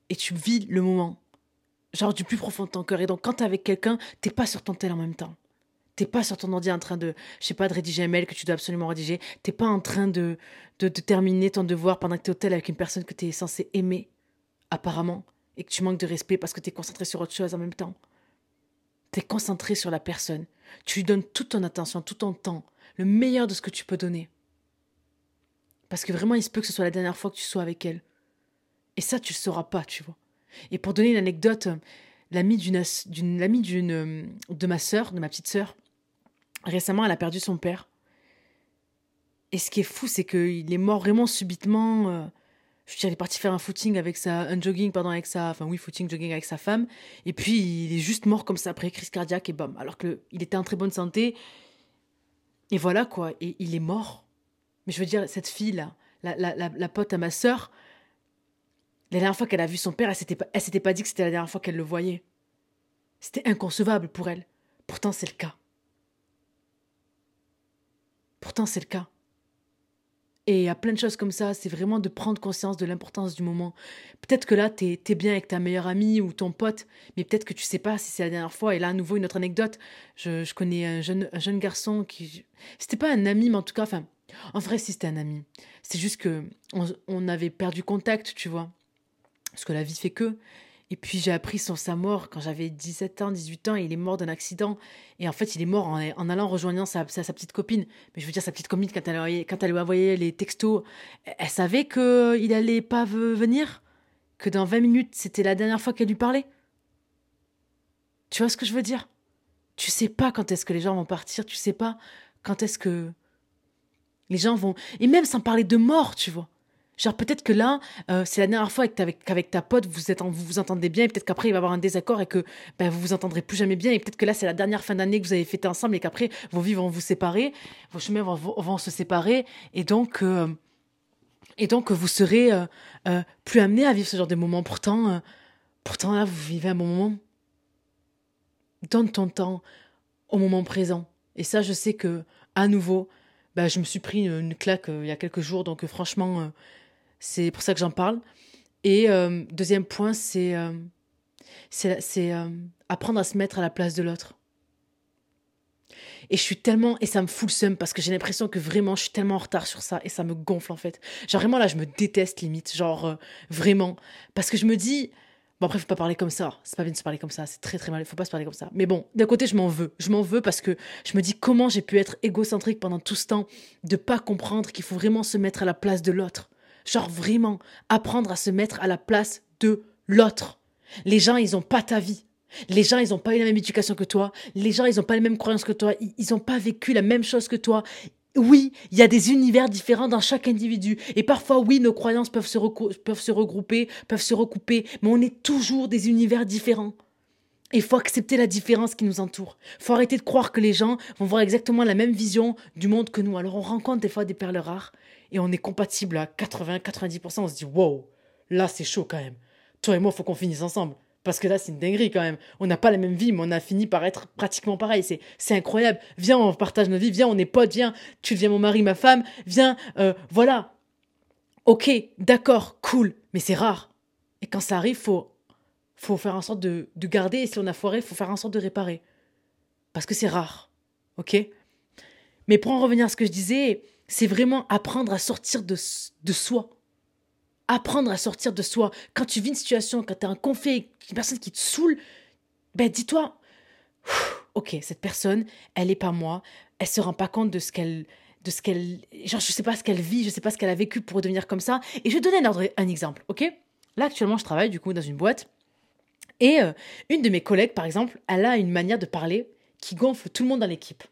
Et tu vis le moment. Genre du plus profond de ton cœur. Et donc, quand t'es avec quelqu'un, t'es pas sur ton tel en même temps. T'es pas sur ton ordi en train de, je sais pas, de rédiger un mail que tu dois absolument rédiger. T'es pas en train de, de, terminer ton devoir pendant que t'es au tel avec une personne que t'es censé aimer, apparemment, et que tu manques de respect parce que t'es concentré sur autre chose en même temps. T'es concentré sur la personne. Tu lui donnes toute ton attention, tout ton temps, le meilleur de ce que tu peux donner. Parce que vraiment, il se peut que ce soit la dernière fois que tu sois avec elle. Et ça, tu le sauras pas, tu vois. Et pour donner une anecdote, l'amie d'une, d'une, l'amie d'une, de ma sœur, de ma petite sœur, récemment, elle a perdu son père. Et ce qui est fou, c'est qu'il est mort vraiment subitement. Euh, je veux dire, il est parti faire un footing avec sa, un jogging, pardon, avec sa, enfin oui, footing, jogging avec sa femme. Et puis, il est juste mort comme ça après crise cardiaque et bam. Alors qu'il était en très bonne santé. Et voilà, quoi. Et il est mort. Mais je veux dire, cette fille-là, la, la, la, la, pote à ma sœur, la dernière fois qu'elle a vu son père, elle s'était elle s'était pas dit que c'était la dernière fois qu'elle le voyait. C'était inconcevable pour elle. Pourtant, c'est le cas. Pourtant, c'est le cas. Et il y a plein de choses comme ça, c'est vraiment de prendre conscience de l'importance du moment. Peut-être que là, t'es es bien avec ta meilleure amie ou ton pote, mais peut-être que tu sais pas si c'est la dernière fois. Et là, à nouveau, une autre anecdote. Je, je connais un jeune, un jeune garçon qui. C'était pas un ami, mais en tout cas, enfin. En vrai, si c'était un ami. C'est juste que on, on avait perdu contact, tu vois. Parce que la vie fait que. Et puis j'ai appris sur sa mort quand j'avais 17 ans, 18 ans, il est mort d'un accident. Et en fait, il est mort en, allant rejoignant sa, sa, petite copine. Mais je veux dire, sa petite copine, quand elle, quand elle lui envoyé les textos, elle, savait qu'il allait pas venir? Que dans 20 minutes, c'était la dernière fois qu'elle lui parlait? Tu vois ce que je veux dire? Tu sais pas quand est-ce que les gens vont partir, tu sais pas quand est-ce que les gens vont... Et même sans parler de mort, tu vois. Genre peut-être que là, euh, c'est la dernière fois qu'avec ta pote, vous, êtes, vous vous entendez bien, et peut-être qu'après il va y avoir un désaccord et que ben, vous vous entendrez plus jamais bien, et peut-être que là c'est la dernière fin d'année que vous avez fêté ensemble et qu'après vos vies vont vous séparer, vos chemins vont, vont se séparer, et donc, euh, et donc vous serez euh, plus amené à vivre ce genre de moments. Pourtant, pourtant là, vous vivez un bon moment. Donne ton temps au moment présent. Et ça, je sais que, à nouveau, ben, je me suis pris une, claque il y a quelques jours, donc franchement c'est pour ça que j'en parle. Et euh, deuxième point, c'est euh, euh, apprendre à se mettre à la place de l'autre. Et je suis tellement, et ça me fout le seum parce que j'ai l'impression que vraiment je suis tellement en retard sur ça et ça me gonfle en fait. Genre vraiment là, je me déteste limite, genre vraiment. Parce que je me dis, bon après, faut pas parler comme ça, c'est pas bien de se parler comme ça, c'est très très mal, faut pas se parler comme ça. Mais bon, d'un côté, je m'en veux. Je m'en veux parce que je me dis comment j'ai pu être égocentrique pendant tout ce temps, de pas comprendre qu'il faut vraiment se mettre à la place de l'autre. Genre vraiment, apprendre à se mettre à la place de l'autre. Les gens, ils ont pas ta vie. Les gens, ils n'ont pas eu la même éducation que toi. Les gens, ils n'ont pas les mêmes croyances que toi. Ils n'ont pas vécu la même chose que toi. Oui, il y a des univers différents dans chaque individu. Et parfois, oui, nos croyances peuvent se, peuvent se regrouper, peuvent se recouper, mais on est toujours des univers différents. Et il faut accepter la différence qui nous entoure. Il faut arrêter de croire que les gens vont voir exactement la même vision du monde que nous. Alors on rencontre des fois des perles rares et on est compatible à 80-90%. On se dit, wow, là c'est chaud quand même. Toi et moi, faut qu'on finisse ensemble. Parce que là, c'est une dinguerie quand même. On n'a pas la même vie, mais on a fini par être pratiquement pareil. C'est, c'est incroyable. Viens, on partage nos vies. Viens, on est potes. Viens, tu deviens mon mari, ma femme. Viens, euh, voilà. Ok, d'accord, cool. Mais c'est rare. Et quand ça arrive, faut, faut faire en sorte de, de garder. Et si on a foiré, faut faire en sorte de réparer. Parce que c'est rare. Ok? Mais pour en revenir à ce que je disais, c'est vraiment apprendre à sortir de, soi. Apprendre à sortir de soi. Quand tu vis une situation, quand tu as un conflit, une personne qui te saoule, ben dis-toi, ok, cette personne, elle n'est pas moi, elle se rend pas compte de ce qu'elle de ce qu'elle genre je sais pas ce qu'elle vit, je sais pas ce qu'elle a vécu pour devenir comme ça. Et je vais donner un, un exemple, OK? Là actuellement, je travaille du coup dans une boîte. Et euh, une de mes collègues par exemple, elle a une manière de parler qui gonfle tout le monde dans l'équipe.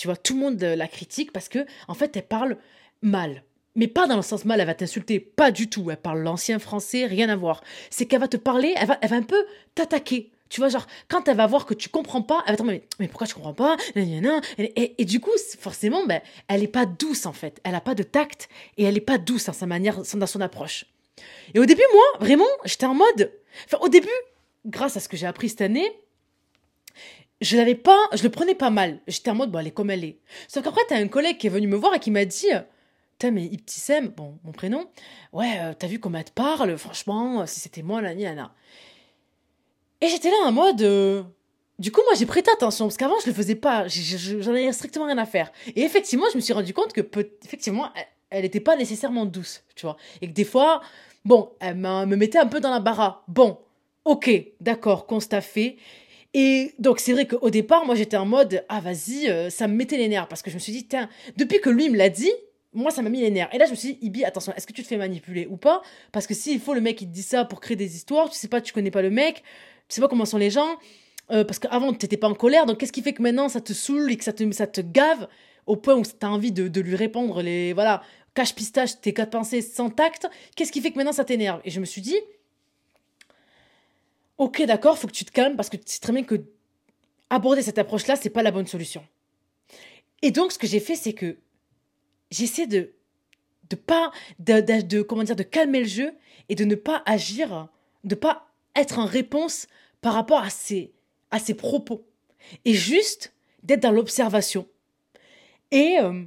Tu vois, tout le monde la critique parce que en fait, elle parle mal mais pas dans le sens mal, elle va t'insulter, pas du tout. Elle parle l'ancien français, rien à voir. C'est qu'elle va te parler, elle va, elle va un peu t'attaquer. Tu vois, genre, quand elle va voir que tu comprends pas, elle va te dire, mais, pourquoi tu comprends pas? Et, et, du coup, forcément, ben, elle est pas douce, en fait. Elle a pas de tact et elle est pas douce dans sa manière, dans son approche. Et au début, moi, vraiment, j'étais en mode. Enfin, au début, grâce à ce que j'ai appris cette année, je l'avais pas, je le prenais pas mal. J'étais en mode, bon, elle est comme elle est. Sauf qu'après, t'as un collègue qui est venu me voir et qui m'a dit, Putain, mais Iptissem, bon, mon prénom, ouais, euh, t'as vu comment elle te parle, franchement, si c'était moi, la Nana. Et j'étais là en mode. Euh, du coup, moi, j'ai prêté attention, parce qu'avant, je le faisais pas, j'en avais strictement rien à faire. Et effectivement, je me suis rendu compte que, effectivement, elle n'était pas nécessairement douce, tu vois. Et que des fois, bon, elle me mettait un peu dans la barra. Bon, ok, d'accord, constat fait. Et donc, c'est vrai qu'au départ, moi, j'étais en mode, ah, vas-y, euh, ça me mettait les nerfs, parce que je me suis dit, tiens, depuis que lui me l'a dit, moi, ça m'a mis les nerfs. Et là, je me suis dit, Ibi, attention, est-ce que tu te fais manipuler ou pas? Parce que s'il faut le mec qui te dit ça pour créer des histoires, tu sais pas, tu connais pas le mec, tu sais pas comment sont les gens. Euh, parce qu'avant, t'étais pas en colère, donc qu'est-ce qui fait que maintenant ça te saoule et que ça te, ça te gave au point où t'as envie de, de, lui répondre les. Voilà, cache pistache tes quatre pensées sans tact Qu'est-ce qui fait que maintenant ça t'énerve? Et je me suis dit, ok, d'accord, faut que tu te calmes parce que tu sais très bien que aborder cette approche-là, c'est pas la bonne solution. Et donc, ce que j'ai fait, c'est que j'essaie de de pas de, de, calmer le jeu et de ne pas agir de pas être en réponse par rapport à ses à propos. Et juste d'être dans l'observation. Et euh,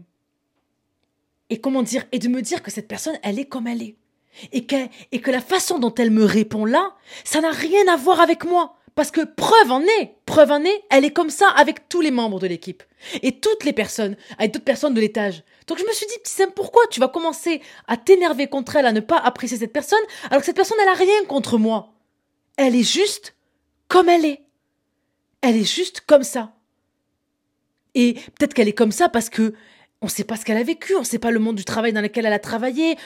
et comment dire et de me dire que cette personne elle est comme elle est et que la façon dont elle me répond là ça n'a rien à voir avec moi parce que preuve en est, preuve en est, elle est comme ça avec tous les membres de l'équipe. Et toutes les personnes, avec d'autres personnes de l'étage. Donc je me suis dit, Sam, pourquoi tu vas commencer à t'énerver contre elle, à ne pas apprécier cette personne, alors que cette personne, elle a rien contre moi. Elle est juste comme elle est. Elle est juste comme ça. Et peut-être qu'elle est comme ça parce que on ne sait pas ce qu'elle a vécu, on ne sait pas le monde du travail dans lequel elle a travaillé,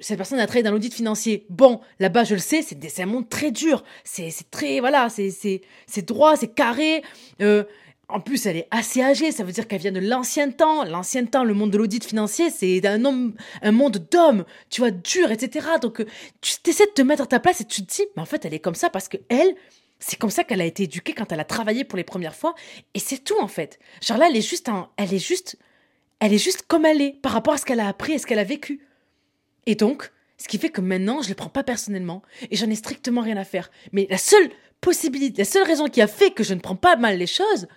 cette personne a travaillé dans l'audit financier. Bon, là-bas, je le sais, c'est un monde très dur. C'est très, voilà, c'est droit, c'est carré. Euh, en plus, elle est assez âgée, ça veut dire qu'elle vient de l'ancien temps. L'ancien temps, le monde de l'audit financier, c'est un, un monde d'hommes, tu vois, dur, etc. Donc, euh, tu essaies de te mettre à ta place et tu te dis, mais en fait, elle est comme ça parce que elle, c'est comme ça qu'elle a été éduquée quand elle a travaillé pour les premières fois. Et c'est tout, en fait. Genre là, elle est juste, elle est juste, elle est juste comme elle est par rapport à ce qu'elle a appris et ce qu'elle a vécu. Et donc, ce qui fait que maintenant, je ne le prends pas personnellement et j'en ai strictement rien à faire. Mais la seule possibilité, la seule raison qui a fait que je ne prends pas mal les choses,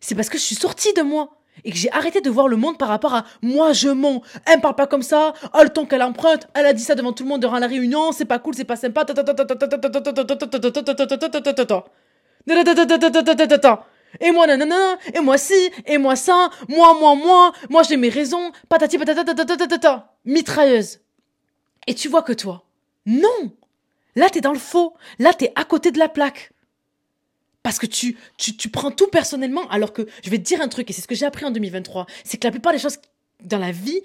c'est parce que je suis sortie de moi et que j'ai arrêté de voir le monde par rapport à moi je mens, elle me parle pas comme ça, oh le ton qu'elle emprunte, elle a dit ça devant tout le monde durant la réunion, c'est pas cool, c'est pas sympa. Et moi, nanana, et moi si, et moi ça, moi, moi, moi, moi j'ai mes raisons, patati patata, mitrailleuse. Et tu vois que toi, non Là, t'es dans le faux. Là, t'es à côté de la plaque. Parce que tu, tu, tu prends tout personnellement, alors que je vais te dire un truc, et c'est ce que j'ai appris en 2023, c'est que la plupart des choses dans la vie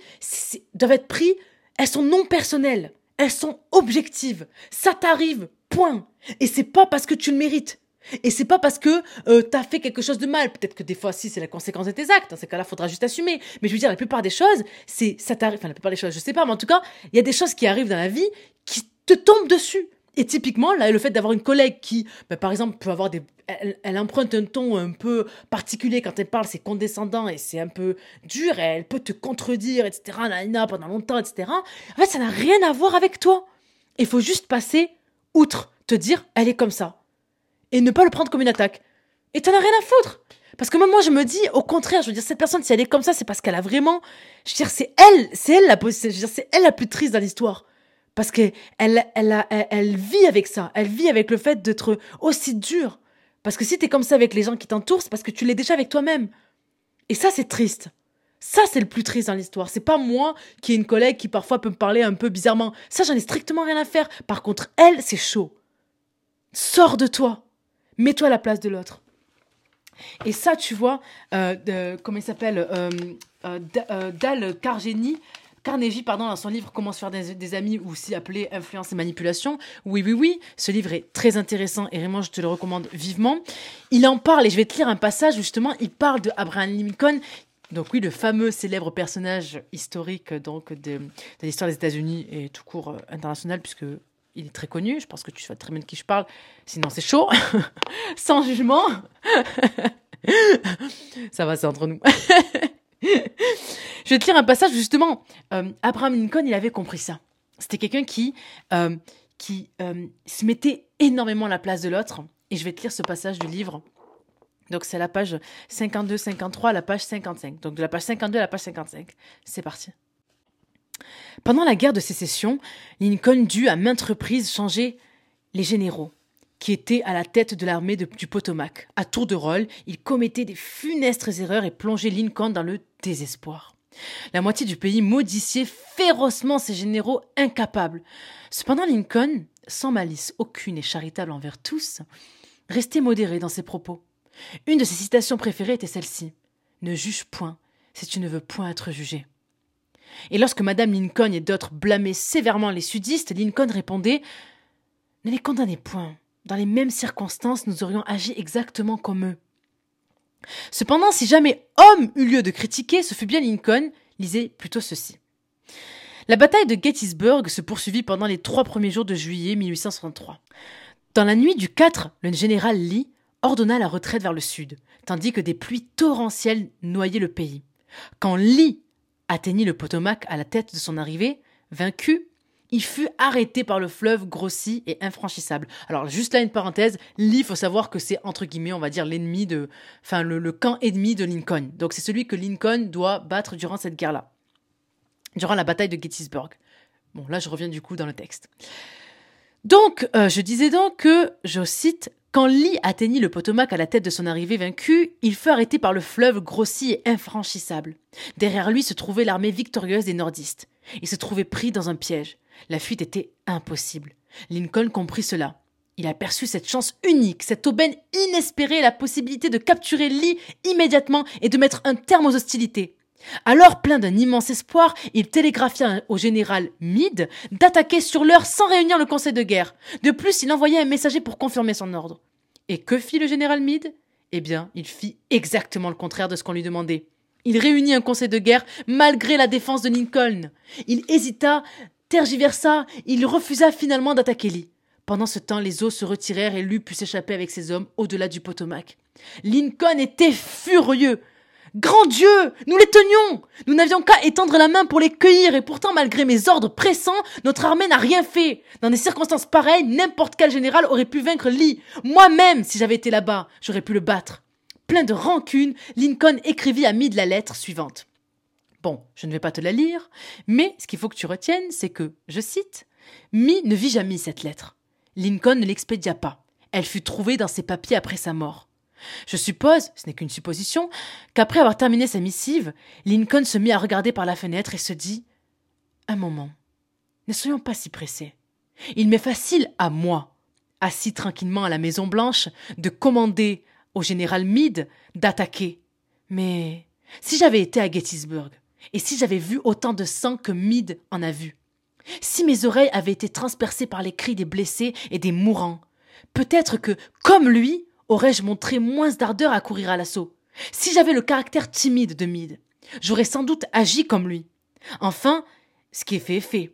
doivent être prises, elles sont non personnelles, elles sont objectives. Ça t'arrive, point. Et c'est pas parce que tu le mérites. Et c'est pas parce que euh, t'as fait quelque chose de mal. Peut-être que des fois, si c'est la conséquence de tes actes, dans ces cas-là, faudra juste assumer. Mais je veux dire, la plupart des choses, c'est ça t'arrive. Enfin, la plupart des choses, je sais pas, mais en tout cas, il y a des choses qui arrivent dans la vie qui te tombent dessus. Et typiquement, là, le fait d'avoir une collègue qui, bah, par exemple, peut avoir des, elle, emprunte un ton un peu particulier quand elle parle, c'est condescendant et c'est un peu dur, et elle peut te contredire, etc., pendant longtemps, etc. En fait, ça n'a rien à voir avec toi. Il faut juste passer outre, te dire, elle est comme ça. Et ne pas le prendre comme une attaque. Et t'en as rien à foutre. Parce que même moi, je me dis, au contraire, je veux dire, cette personne, si elle est comme ça, c'est parce qu'elle a vraiment, je veux dire, c'est elle, c'est elle la, elle la plus triste dans l'histoire parce que elle, elle, vit avec ça. Elle vit avec le fait d'être aussi dure. Parce que si tu es comme ça avec les gens qui t'entourent, c'est parce que tu l'es déjà avec toi-même. Et ça, c'est triste. Ça, c'est le plus triste dans l'histoire. C'est pas moi qui ai une collègue qui parfois peut me parler un peu bizarrement. Ça, j'en ai strictement rien à faire. Par contre, elle, c'est chaud. Sors de toi. Mets-toi à la place de l'autre. Et ça, tu vois, euh, comment il s'appelle euh, euh, euh Dal Carnegie, pardon, dans son livre Comment se faire des, amis, ou aussi appelé Influence et manipulation. Oui, oui, oui, ce livre est très intéressant et vraiment, je te le recommande vivement. Il en parle, et je vais te lire un passage, justement, il parle de Abraham Lincoln, donc oui, le fameux célèbre personnage historique donc de, l'histoire des États-Unis et tout court euh, international, puisque il est très connu. Je pense que tu sais très bien de qui je parle. Sinon, c'est chaud. Sans jugement. Ça va, c'est entre nous. Je vais te lire un passage justement. Euh, Abraham Lincoln, il avait compris ça. C'était quelqu'un qui, euh, qui euh, se mettait énormément à la place de l'autre. Et je vais te lire ce passage du livre. Donc c'est la page 52-53 à la page 55. Donc de la page 52 à la page 55. C'est parti. Pendant la guerre de sécession, Lincoln dut à maintes reprises changer les généraux qui étaient à la tête de l'armée du Potomac. À tour de rôle, il commettait des funestes erreurs et plongeait Lincoln dans le désespoir. La moitié du pays maudissait férocement ses généraux incapables. Cependant, Lincoln, sans malice aucune et charitable envers tous, restait modéré dans ses propos. Une de ses citations préférées était celle-ci Ne juge point si tu ne veux point être jugé. Et lorsque Madame Lincoln et d'autres blâmaient sévèrement les sudistes, Lincoln répondait Ne les condamnez point. Dans les mêmes circonstances, nous aurions agi exactement comme eux. Cependant, si jamais homme eut lieu de critiquer, ce fut bien Lincoln, lisez plutôt ceci. La bataille de Gettysburg se poursuivit pendant les trois premiers jours de juillet 1863. Dans la nuit du 4, le général Lee ordonna la retraite vers le sud, tandis que des pluies torrentielles noyaient le pays. Quand Lee atteignit le Potomac à la tête de son arrivée, vaincu, il fut arrêté par le fleuve grossi et infranchissable. Alors juste là une parenthèse, Lee, faut savoir que c'est entre guillemets, on va dire l'ennemi de, enfin le, camp ennemi de Lincoln. Donc c'est celui que Lincoln doit battre durant cette guerre-là, durant la bataille de Gettysburg. Bon là je reviens du coup dans le texte. Donc euh, je disais donc que, je cite, quand Lee atteignit le Potomac à la tête de son arrivée vaincue, il fut arrêté par le fleuve grossi et infranchissable. Derrière lui se trouvait l'armée victorieuse des nordistes. Il se trouvait pris dans un piège. La fuite était impossible. Lincoln comprit cela. Il aperçut cette chance unique, cette aubaine inespérée, la possibilité de capturer Lee immédiatement et de mettre un terme aux hostilités. Alors, plein d'un immense espoir, il télégraphia au général Meade d'attaquer sur l'heure sans réunir le conseil de guerre. De plus, il envoya un messager pour confirmer son ordre. Et que fit le général Meade? Eh bien, il fit exactement le contraire de ce qu'on lui demandait. Il réunit un conseil de guerre malgré la défense de Lincoln. Il hésita, tergiversa, il refusa finalement d'attaquer Lee. Pendant ce temps, les eaux se retirèrent et Lee put s'échapper avec ses hommes au-delà du Potomac. Lincoln était furieux. Grand Dieu, nous les tenions. Nous n'avions qu'à étendre la main pour les cueillir et pourtant, malgré mes ordres pressants, notre armée n'a rien fait. Dans des circonstances pareilles, n'importe quel général aurait pu vaincre Lee. Moi-même, si j'avais été là-bas, j'aurais pu le battre. Plein de rancune, Lincoln écrivit à Meade la lettre suivante. Bon, je ne vais pas te la lire, mais ce qu'il faut que tu retiennes, c'est que, je cite, Mi ne vit jamais cette lettre. Lincoln ne l'expédia pas. elle fut trouvée dans ses papiers après sa mort. Je suppose, ce n'est qu'une supposition, qu'après avoir terminé sa missive, Lincoln se mit à regarder par la fenêtre et se dit Un moment, ne soyons pas si pressés. Il m'est facile à moi, assis tranquillement à la Maison Blanche, de commander au général Meade d'attaquer. Mais si j'avais été à Gettysburg, et si j'avais vu autant de sang que Meade en a vu, si mes oreilles avaient été transpercées par les cris des blessés et des mourants, peut-être que, comme lui, aurais-je montré moins d'ardeur à courir à l'assaut? Si j'avais le caractère timide de Meade, j'aurais sans doute agi comme lui. Enfin, ce qui est fait est fait.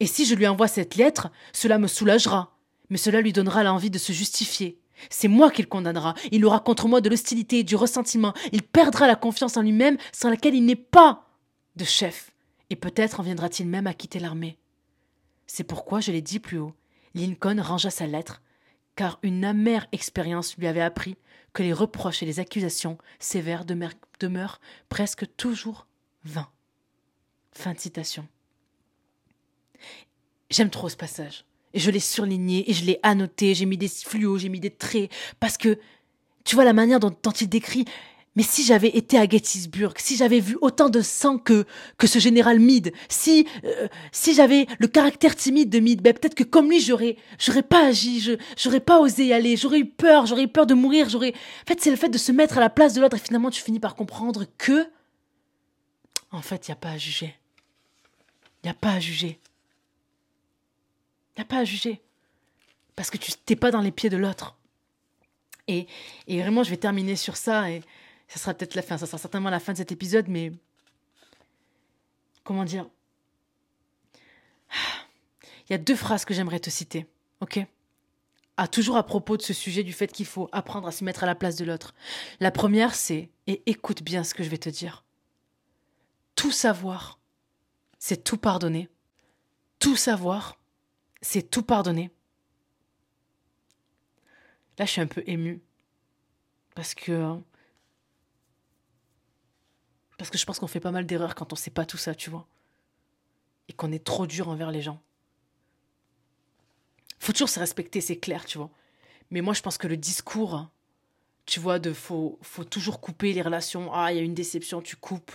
Et si je lui envoie cette lettre, cela me soulagera, mais cela lui donnera l'envie de se justifier. C'est moi qu'il condamnera. Il aura contre moi de l'hostilité et du ressentiment. Il perdra la confiance en lui-même sans laquelle il n'est pas de chef. Et peut-être en viendra-t-il même à quitter l'armée. C'est pourquoi je l'ai dit plus haut. Lincoln rangea sa lettre, car une amère expérience lui avait appris que les reproches et les accusations sévères demeurent presque toujours vains. Fin citation. J'aime trop ce passage. Et je l'ai surligné, et je l'ai annoté, j'ai mis des fluos, j'ai mis des traits, parce que, tu vois la manière dont, il décrit, mais si j'avais été à Gettysburg, si j'avais vu autant de sang que, que ce général Meade, si, euh, si j'avais le caractère timide de Meade, ben peut-être que comme lui, j'aurais, j'aurais pas agi, je, j'aurais pas osé y aller, j'aurais eu peur, j'aurais eu peur de mourir, j'aurais, en fait, c'est le fait de se mettre à la place de l'autre et finalement, tu finis par comprendre que, en fait, il n'y a pas à juger. Il n'y a pas à juger. Il n'y a pas à juger. Parce que tu n'es pas dans les pieds de l'autre. Et, et vraiment, je vais terminer sur ça, et ça sera peut-être la fin, ça sera certainement la fin de cet épisode, mais comment dire? Il y a deux phrases que j'aimerais te citer, ok? À toujours à propos de ce sujet du fait qu'il faut apprendre à se mettre à la place de l'autre. La première, c'est, et écoute bien ce que je vais te dire, tout savoir, c'est tout pardonner. Tout savoir, c'est tout pardonner. Là, je suis un peu émue. Parce que. Parce que je pense qu'on fait pas mal d'erreurs quand on sait pas tout ça, tu vois. Et qu'on est trop dur envers les gens. Faut toujours se respecter, c'est clair, tu vois. Mais moi, je pense que le discours, tu vois, de faut, faut toujours couper les relations. Ah, il y a une déception, tu coupes.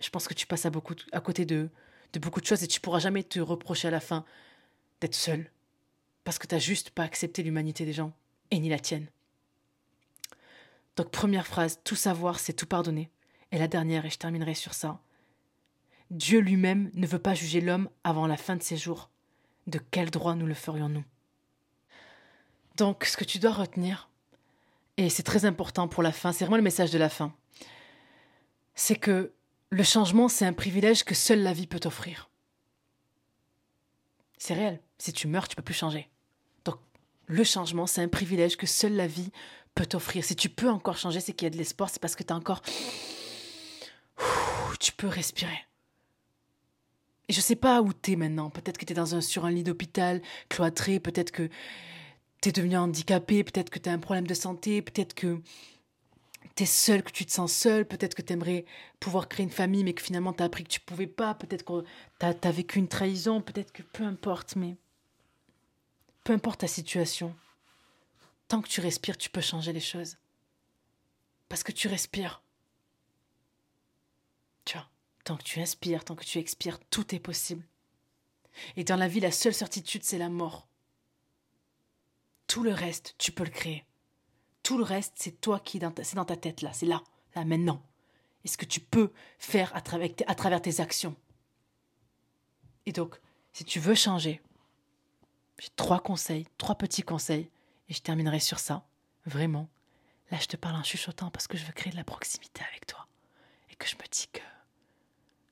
Je pense que tu passes à, beaucoup, à côté de, de beaucoup de choses et tu pourras jamais te reprocher à la fin d'être seul, parce que t'as juste pas accepté l'humanité des gens, et ni la tienne. Donc première phrase, tout savoir, c'est tout pardonner. Et la dernière, et je terminerai sur ça. Dieu lui-même ne veut pas juger l'homme avant la fin de ses jours. De quel droit nous le ferions-nous? Donc, ce que tu dois retenir, et c'est très important pour la fin, c'est vraiment le message de la fin, c'est que le changement, c'est un privilège que seule la vie peut offrir. C'est réel. Si tu meurs, tu peux plus changer. Donc, le changement, c'est un privilège que seule la vie peut t'offrir. Si tu peux encore changer, c'est qu'il y a de l'espoir, c'est parce que tu as encore. Tu peux respirer. Et je sais pas où tu es maintenant. Peut-être que tu es dans un, sur un lit d'hôpital, cloîtré, peut-être que tu es devenu handicapé, peut-être que tu as un problème de santé, peut-être que tu es seul, que tu te sens seul, peut-être que tu aimerais pouvoir créer une famille, mais que finalement tu as appris que tu pouvais pas, peut-être que tu as, vécu une trahison, peut-être que peu importe, mais peu importe ta situation, tant que tu respires, tu peux changer les choses. Parce que tu respires. Tant que tu inspires, tant que tu expires, tout est possible. Et dans la vie, la seule certitude, c'est la mort. Tout le reste, tu peux le créer. Tout le reste, c'est toi qui c'est dans ta tête là, c'est là, là maintenant. Et ce que tu peux faire à à travers tes actions? Et donc, si tu veux changer, j'ai trois conseils, trois petits conseils, et je terminerai sur ça. Vraiment. Là, je te parle en chuchotant parce que je veux créer de la proximité avec toi. Et que je me dis que.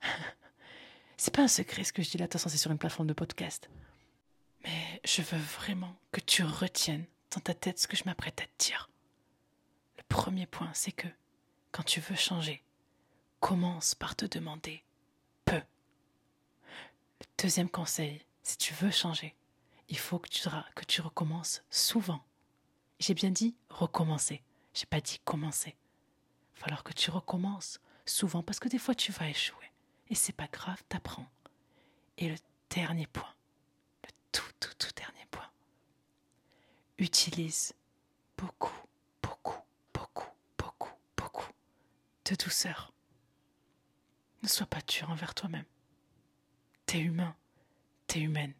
c'est pas un secret ce que je dis là, de toute c'est sur une plateforme de podcast. Mais je veux vraiment que tu retiennes dans ta tête ce que je m'apprête à te dire. Le premier point, c'est que quand tu veux changer, commence par te demander peu. Le deuxième conseil, si tu veux changer, il faut que tu, que tu recommences souvent. J'ai bien dit recommencer. J'ai pas dit commencer. Il va falloir que tu recommences souvent parce que des fois tu vas échouer. Et c'est pas grave, t'apprends. Et le dernier point, le tout, tout, tout dernier point. utilise beaucoup, beaucoup, beaucoup, beaucoup, beaucoup de douceur. Ne sois pas dur envers toi-même. T'es humain, t'es humaine.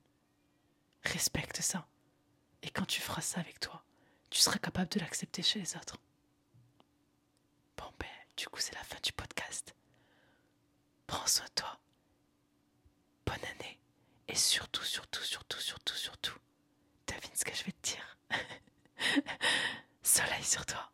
Respecte ça. Et quand tu feras ça avec toi, tu seras capable de l'accepter chez les autres. Bon ben, du coup c'est la fin du podcast. Prends soin de toi. Bonne année. Et surtout, surtout, surtout, surtout, surtout, devine ce que je vais te dire. Soleil sur toi.